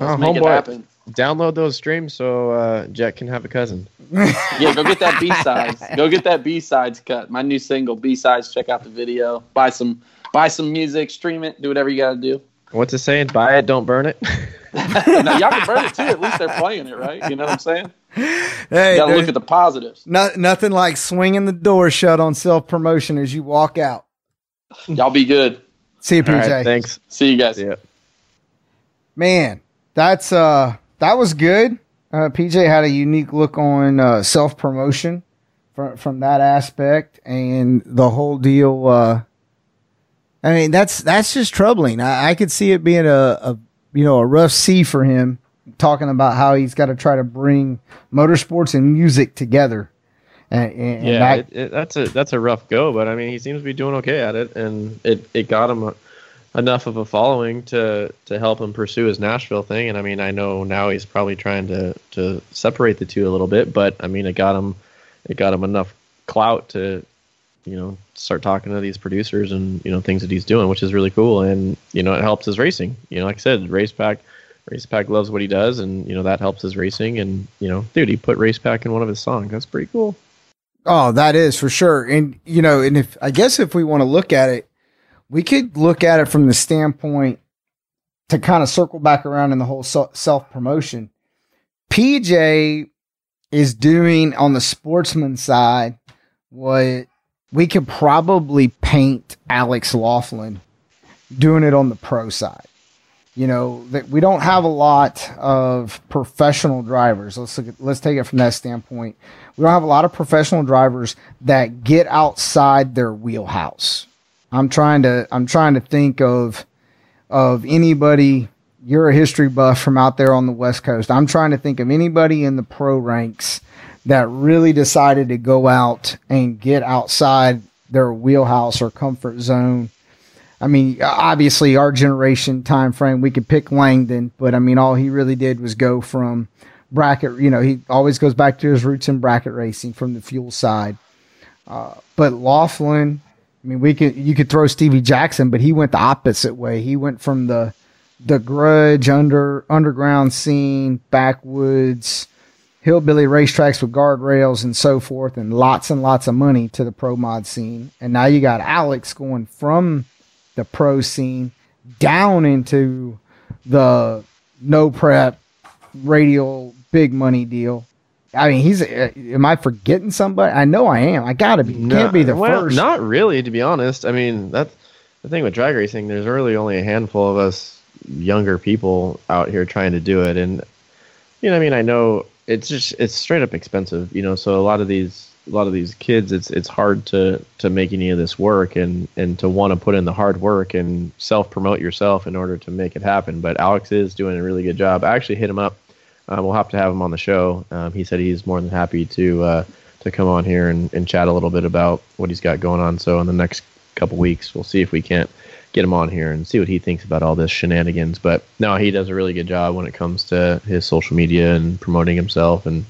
Let's oh, make it happen.
Download those streams so uh, Jet can have a cousin.
yeah, go get that B sides. go get that B sides cut. My new single B sides. Check out the video. Buy some, buy some music. Stream it. Do whatever you got to do.
What's it saying? Buy it, don't burn it.
now, y'all can burn it too. At least they're playing it, right? You know what I'm saying? Hey, you gotta look at the positives.
No, nothing like swinging the door shut on self promotion as you walk out.
Y'all be good.
See you, PJ. Right,
thanks.
See you guys.
Yeah.
Man, that's uh, that was good. Uh, PJ had a unique look on uh, self promotion from from that aspect, and the whole deal. Uh, I mean, that's that's just troubling. I, I could see it being a, a you know a rough sea for him, talking about how he's got to try to bring motorsports and music together.
And, and yeah, it, it, that's a that's a rough go, but I mean, he seems to be doing okay at it, and it it got him. A, enough of a following to to help him pursue his Nashville thing. And I mean, I know now he's probably trying to to separate the two a little bit, but I mean, it got him it got him enough clout to you know start talking to these producers and you know things that he's doing, which is really cool. And you know, it helps his racing. You know, like I said, Race Pack. Race Pack loves what he does, and you know that helps his racing. And you know, dude, he put Race Pack in one of his songs. That's pretty cool.
Oh, that is for sure. And you know, and if I guess if we want to look at it, we could look at it from the standpoint to kind of circle back around in the whole self promotion. PJ is doing on the sportsman side what we could probably paint Alex Laughlin doing it on the pro side. You know that we don't have a lot of professional drivers. Let's look at, let's take it from that standpoint. We don't have a lot of professional drivers that get outside their wheelhouse. I'm trying to I'm trying to think of of anybody. You're a history buff from out there on the West Coast. I'm trying to think of anybody in the pro ranks that really decided to go out and get outside their wheelhouse or comfort zone. I mean, obviously, our generation time frame, we could pick Langdon, but I mean, all he really did was go from bracket. You know, he always goes back to his roots in bracket racing from the fuel side. Uh, but Laughlin, I mean, we could you could throw Stevie Jackson, but he went the opposite way. He went from the the grudge under underground scene, backwoods, hillbilly racetracks with guardrails and so forth, and lots and lots of money to the pro mod scene. And now you got Alex going from the pro scene down into the no prep radial big money deal I mean, he's. Uh, am I forgetting somebody? I know I am. I gotta be. No, can't be the well, first.
Not really, to be honest. I mean, that's the thing with drag racing. There's really only a handful of us younger people out here trying to do it, and you know, I mean, I know it's just it's straight up expensive. You know, so a lot of these a lot of these kids, it's it's hard to to make any of this work and and to want to put in the hard work and self promote yourself in order to make it happen. But Alex is doing a really good job. I actually hit him up uh, we'll have to have him on the show. Um, he said he's more than happy to uh, to come on here and, and chat a little bit about what he's got going on. So in the next couple weeks, we'll see if we can't get him on here and see what he thinks about all this shenanigans. But no, he does a really good job when it comes to his social media and promoting himself and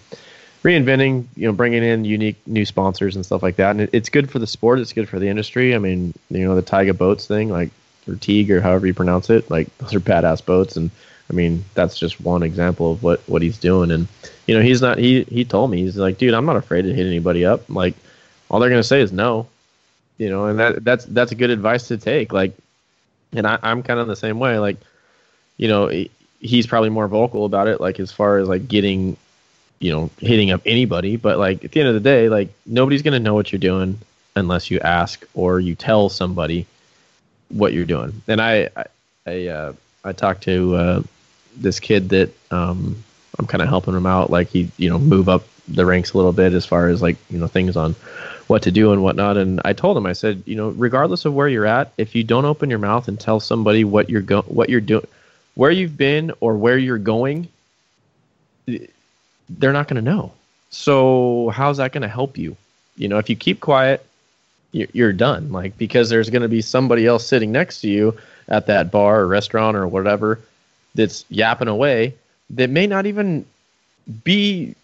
reinventing, you know, bringing in unique new sponsors and stuff like that. And it, it's good for the sport. It's good for the industry. I mean, you know, the Taiga boats thing, like or Teague or however you pronounce it, like those are badass boats and I mean, that's just one example of what what he's doing. And you know, he's not. He he told me he's like, dude, I'm not afraid to hit anybody up. Like, all they're gonna say is no. You know, and that that's that's a good advice to take. Like, and I, I'm kind of the same way. Like, you know, he's probably more vocal about it. Like, as far as like getting, you know, hitting up anybody. But like at the end of the day, like nobody's gonna know what you're doing unless you ask or you tell somebody what you're doing. And I I, I, uh, I talked to uh, this kid that um, I'm kind of helping him out, like he you know move up the ranks a little bit as far as like you know things on what to do and whatnot. And I told him, I said, you know, regardless of where you're at, if you don't open your mouth and tell somebody what you're go what you're doing, where you've been or where you're going, they're not going to know. So how's that going to help you? You know, if you keep quiet, you're done. Like because there's going to be somebody else sitting next to you at that bar or restaurant or whatever that's yapping away that may not even be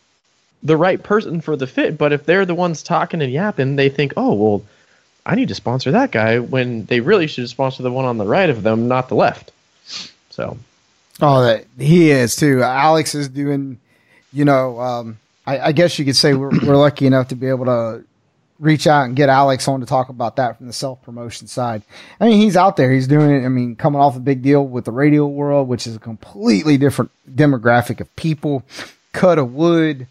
the right person for the fit. But if they're the ones talking and yapping, they think, oh, well, I need to sponsor that guy when they really should sponsor the one on the right of them, not the left. So.
Oh, that he is too. Alex is doing, you know, um, I, I, guess you could say we're, we're lucky enough to be able to reach out and get Alex on to talk about that from the self promotion side. I mean, he's out there. He's doing it. I mean, coming off a big deal with the radio world, which is a completely different demographic of people, cut of wood,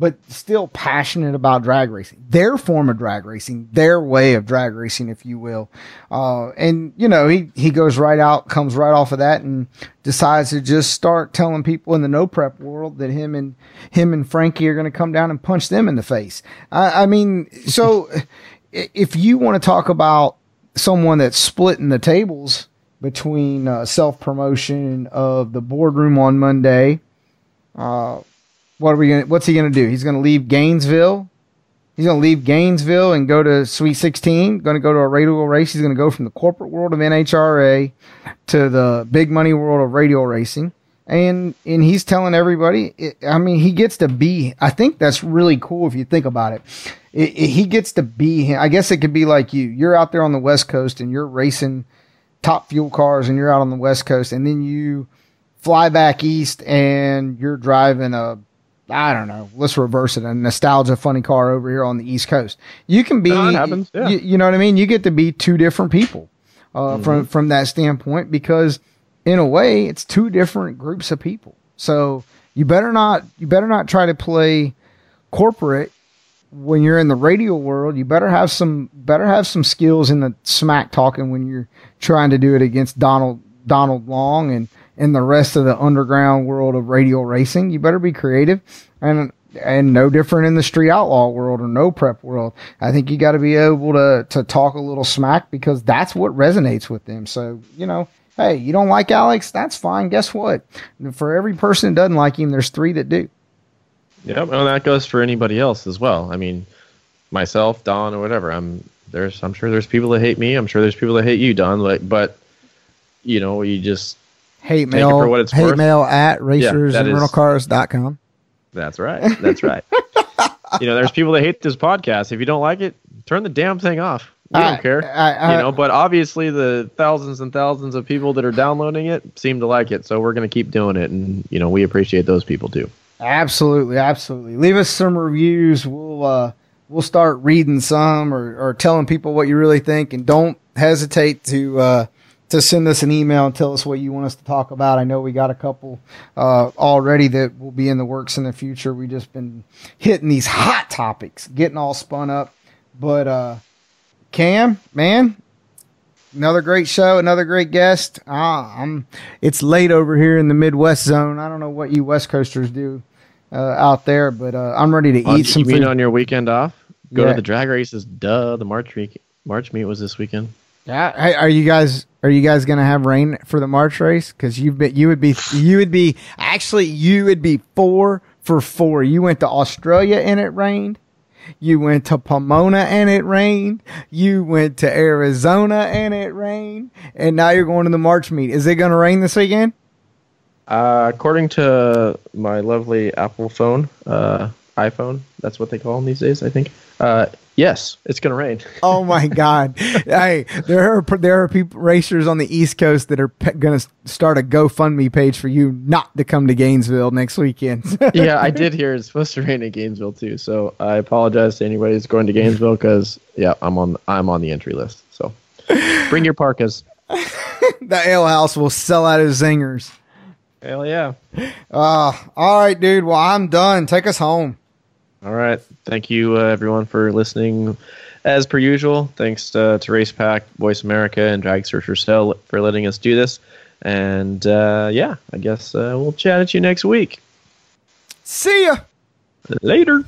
but still passionate about drag racing, their form of drag racing, their way of drag racing, if you will. Uh, and you know, he, he goes right out, comes right off of that and decides to just start telling people in the no prep world that him and him and Frankie are going to come down and punch them in the face. I, I mean, so if you want to talk about someone that's splitting the tables between uh, self promotion of the boardroom on Monday. Uh, what are we going? What's he going to do? He's going to leave Gainesville. He's going to leave Gainesville and go to Sweet 16. Going to go to a radio race. He's going to go from the corporate world of NHRA to the big money world of radio racing. And and he's telling everybody. It, I mean, he gets to be. I think that's really cool if you think about it. It, it. He gets to be him. I guess it could be like you. You're out there on the West Coast and you're racing top fuel cars and you're out on the West Coast and then you fly back east and you're driving a I don't know. Let's reverse it. A nostalgia funny car over here on the East Coast. You can be,
no, happens, yeah.
you, you, know what I mean? You get to be two different people, uh, mm-hmm. from, from that standpoint, because in a way it's two different groups of people. So you better not, you better not try to play corporate when you're in the radio world. You better have some, better have some skills in the smack talking when you're trying to do it against Donald, Donald Long and, in the rest of the underground world of radial racing. You better be creative and and no different in the street outlaw world or no prep world. I think you got to be able to to talk a little smack because that's what resonates with them. So you know, hey, you don't like Alex? That's fine. Guess what? For every person that doesn't like him, there's three that do.
Yep, and that goes for anybody else as well. I mean, myself, Don, or whatever. I'm there's I'm sure there's people that hate me. I'm sure there's people that hate you, Don. Like, but you know, you just
hate mail for what it's hate worth. mail at racers yeah, and rentalcars.com.
That's right. That's right. you know, there's people that hate this podcast. If you don't like it, turn the damn thing off. We don't care. I, I, you know, but obviously the thousands and thousands of people that are downloading it seem to like it, so we're going to keep doing it, and you know, we appreciate those people too.
Absolutely, absolutely. Leave us some reviews. We'll uh, we'll start reading some or, or telling people what you really think, and don't hesitate to uh, to send us an email and tell us what you want us to talk about. I know we got a couple uh, already that will be in the works in the future. We've just been hitting these hot topics, getting all spun up. But uh, Cam, man, another great show, another great guest. Ah, I'm. It's late over here in the Midwest zone. I don't know what you West Coasters do uh, out there, but uh, I'm ready to
on,
eat some.
You mean on your weekend off? Go yeah. to the drag races. Duh, the March week. March meet was this weekend.
Yeah. Hey, are you guys are you guys gonna have rain for the March race? Because you've been you would be you would be actually you would be four for four. You went to Australia and it rained. You went to Pomona and it rained. You went to Arizona and it rained. And now you're going to the March meet. Is it going to rain this weekend?
Uh, according to my lovely Apple phone, uh, iPhone, that's what they call them these days, I think. Uh, Yes, it's going to rain.
oh my God! hey, there are there are people racers on the East Coast that are pe- going to start a GoFundMe page for you not to come to Gainesville next weekend.
yeah, I did hear it's supposed to rain in Gainesville too. So I apologize to anybody who's going to Gainesville because yeah, I'm on I'm on the entry list. So bring your parkas.
the ale house will sell out of zingers.
Hell yeah!
Uh, all right, dude. Well, I'm done. Take us home.
All right. Thank you, uh, everyone, for listening. As per usual, thanks uh, to Race Pack, Voice America, and Drag Searcher Cell for letting us do this. And uh, yeah, I guess uh, we'll chat at you next week.
See ya.
Later.